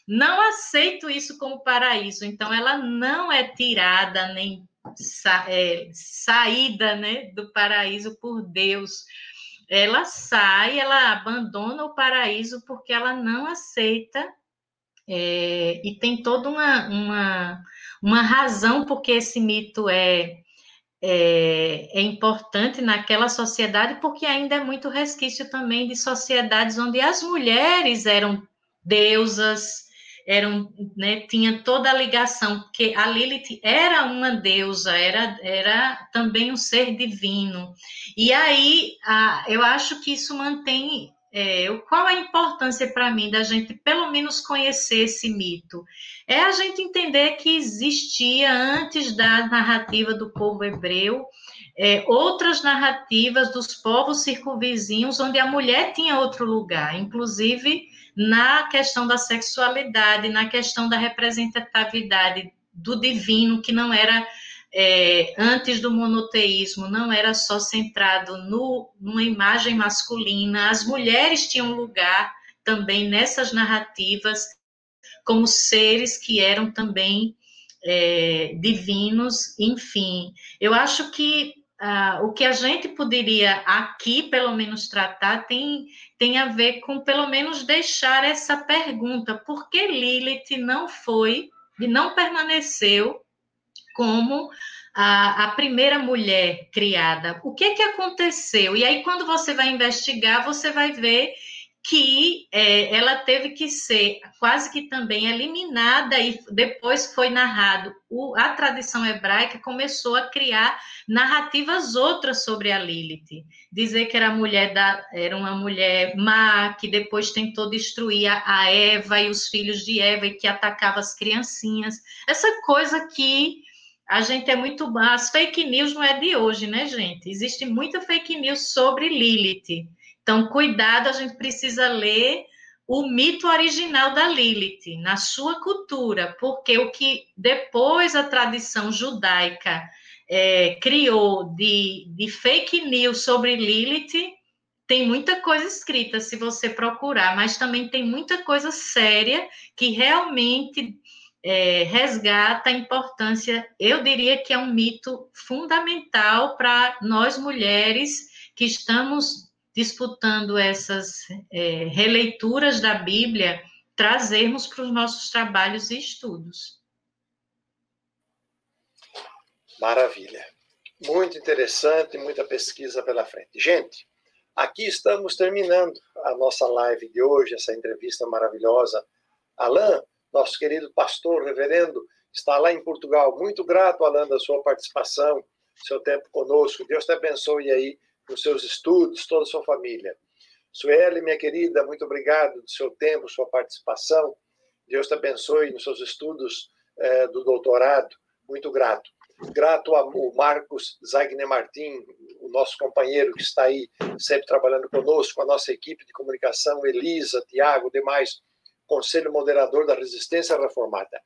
Não aceito isso como paraíso. Então ela não é tirada nem sa é, saída né, do paraíso por Deus. Ela sai, ela abandona o paraíso porque ela não aceita, é, e tem toda uma, uma, uma razão porque esse mito é, é, é, importante naquela sociedade, porque ainda é muito resquício também de sociedades onde as mulheres eram deusas, eram, né, tinha toda a ligação, porque a Lilith era uma deusa, era, era também um ser divino. E aí, a, eu acho que isso mantém. É, qual a importância para mim da gente, pelo menos, conhecer esse mito? É a gente entender que existia, antes da narrativa do povo hebreu, é, outras narrativas dos povos circunvizinhos, onde a mulher tinha outro lugar, inclusive na questão da sexualidade, na questão da representatividade do divino, que não era é, antes do monoteísmo, não era só centrado no, numa imagem masculina, as mulheres tinham lugar também nessas narrativas como seres que eram também é, divinos, enfim. Eu acho que Uh, o que a gente poderia aqui, pelo menos, tratar tem, tem a ver com, pelo menos, deixar essa pergunta: por que Lilith não foi e não permaneceu como a, a primeira mulher criada? O que, que aconteceu? E aí, quando você vai investigar, você vai ver que é, ela teve que ser quase que também eliminada e depois foi narrado. O, a tradição hebraica começou a criar narrativas outras sobre a Lilith, dizer que era mulher da, era uma mulher má que depois tentou destruir a, Eva e os filhos de Eva e que atacava as criancinhas. Essa coisa que a gente é muito. As fake news não é de hoje, né, gente? Existe muita fake news sobre Lilith. Então, cuidado, a gente precisa ler o mito original da Lilith, na sua cultura, porque o que depois a tradição judaica é, criou de, de fake news sobre Lilith, tem muita coisa escrita se você procurar, mas também tem muita coisa séria que realmente é, resgata a importância, eu diria que é um mito fundamental para nós mulheres que estamos disputando essas é, releituras da Bíblia, trazermos para os nossos trabalhos e estudos. Maravilha. Muito interessante, muita pesquisa pela frente. Gente, aqui estamos terminando a nossa live de hoje, essa entrevista maravilhosa. Alain, nosso querido pastor, reverendo, está lá em Portugal. Muito grato, Alain, da sua participação, seu tempo conosco. Deus te abençoe aí nos seus estudos, toda a sua família. Sueli, minha querida, muito obrigado do seu tempo, sua participação. Deus te abençoe nos seus estudos eh, do doutorado. Muito grato. Grato ao Marcos Zagner Martim, o nosso companheiro que está aí sempre trabalhando conosco, a nossa equipe de comunicação, Elisa, Tiago, demais, Conselho Moderador da Resistência Reformada.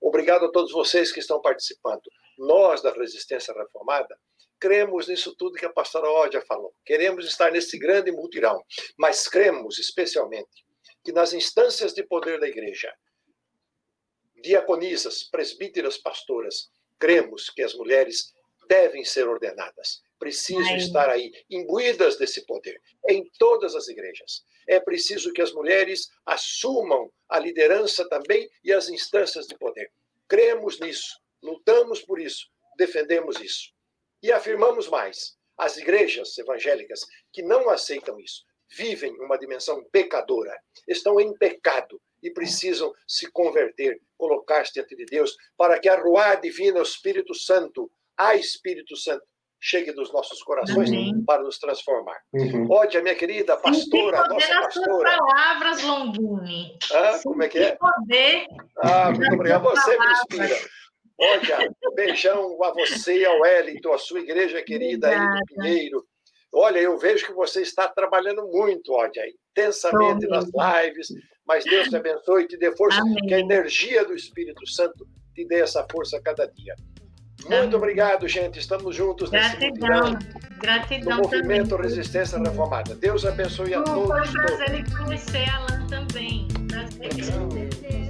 Obrigado a todos vocês que estão participando. Nós, da Resistência Reformada, cremos nisso tudo que a pastora Ódia falou. Queremos estar nesse grande multirão, mas cremos especialmente que nas instâncias de poder da igreja, diaconisas, presbíteras, pastoras, cremos que as mulheres devem ser ordenadas. Precisam Ai. estar aí, imbuídas desse poder, em todas as igrejas. É preciso que as mulheres assumam a liderança também e as instâncias de poder. Cremos nisso, lutamos por isso, defendemos isso. E afirmamos mais: as igrejas evangélicas que não aceitam isso vivem uma dimensão pecadora, estão em pecado e precisam se converter, colocar-se diante de Deus, para que a ruá divina, o Espírito Santo, a Espírito Santo, chegue dos nossos corações Amém. para nos transformar. Uhum. Ódia, minha querida pastora, Sim, nossa pastora. palavras, Longini. Ah, como é que é? Poder. Ah, muito obrigado. Você me inspira. Olha, beijão a você, ao Wellington, a sua igreja querida Obrigada. aí do Pinheiro. Olha, eu vejo que você está trabalhando muito, olha, intensamente nas lives, mas Deus te abençoe e te dê força, Amém. que a energia do Espírito Santo te dê essa força a cada dia. Muito Amém. obrigado, gente. Estamos juntos Gratidão. nesse Gratidão. No movimento também. Resistência Reformada. Deus abençoe a todos. Foi um prazer em conhecer a Alan também. Prazer em conhecer.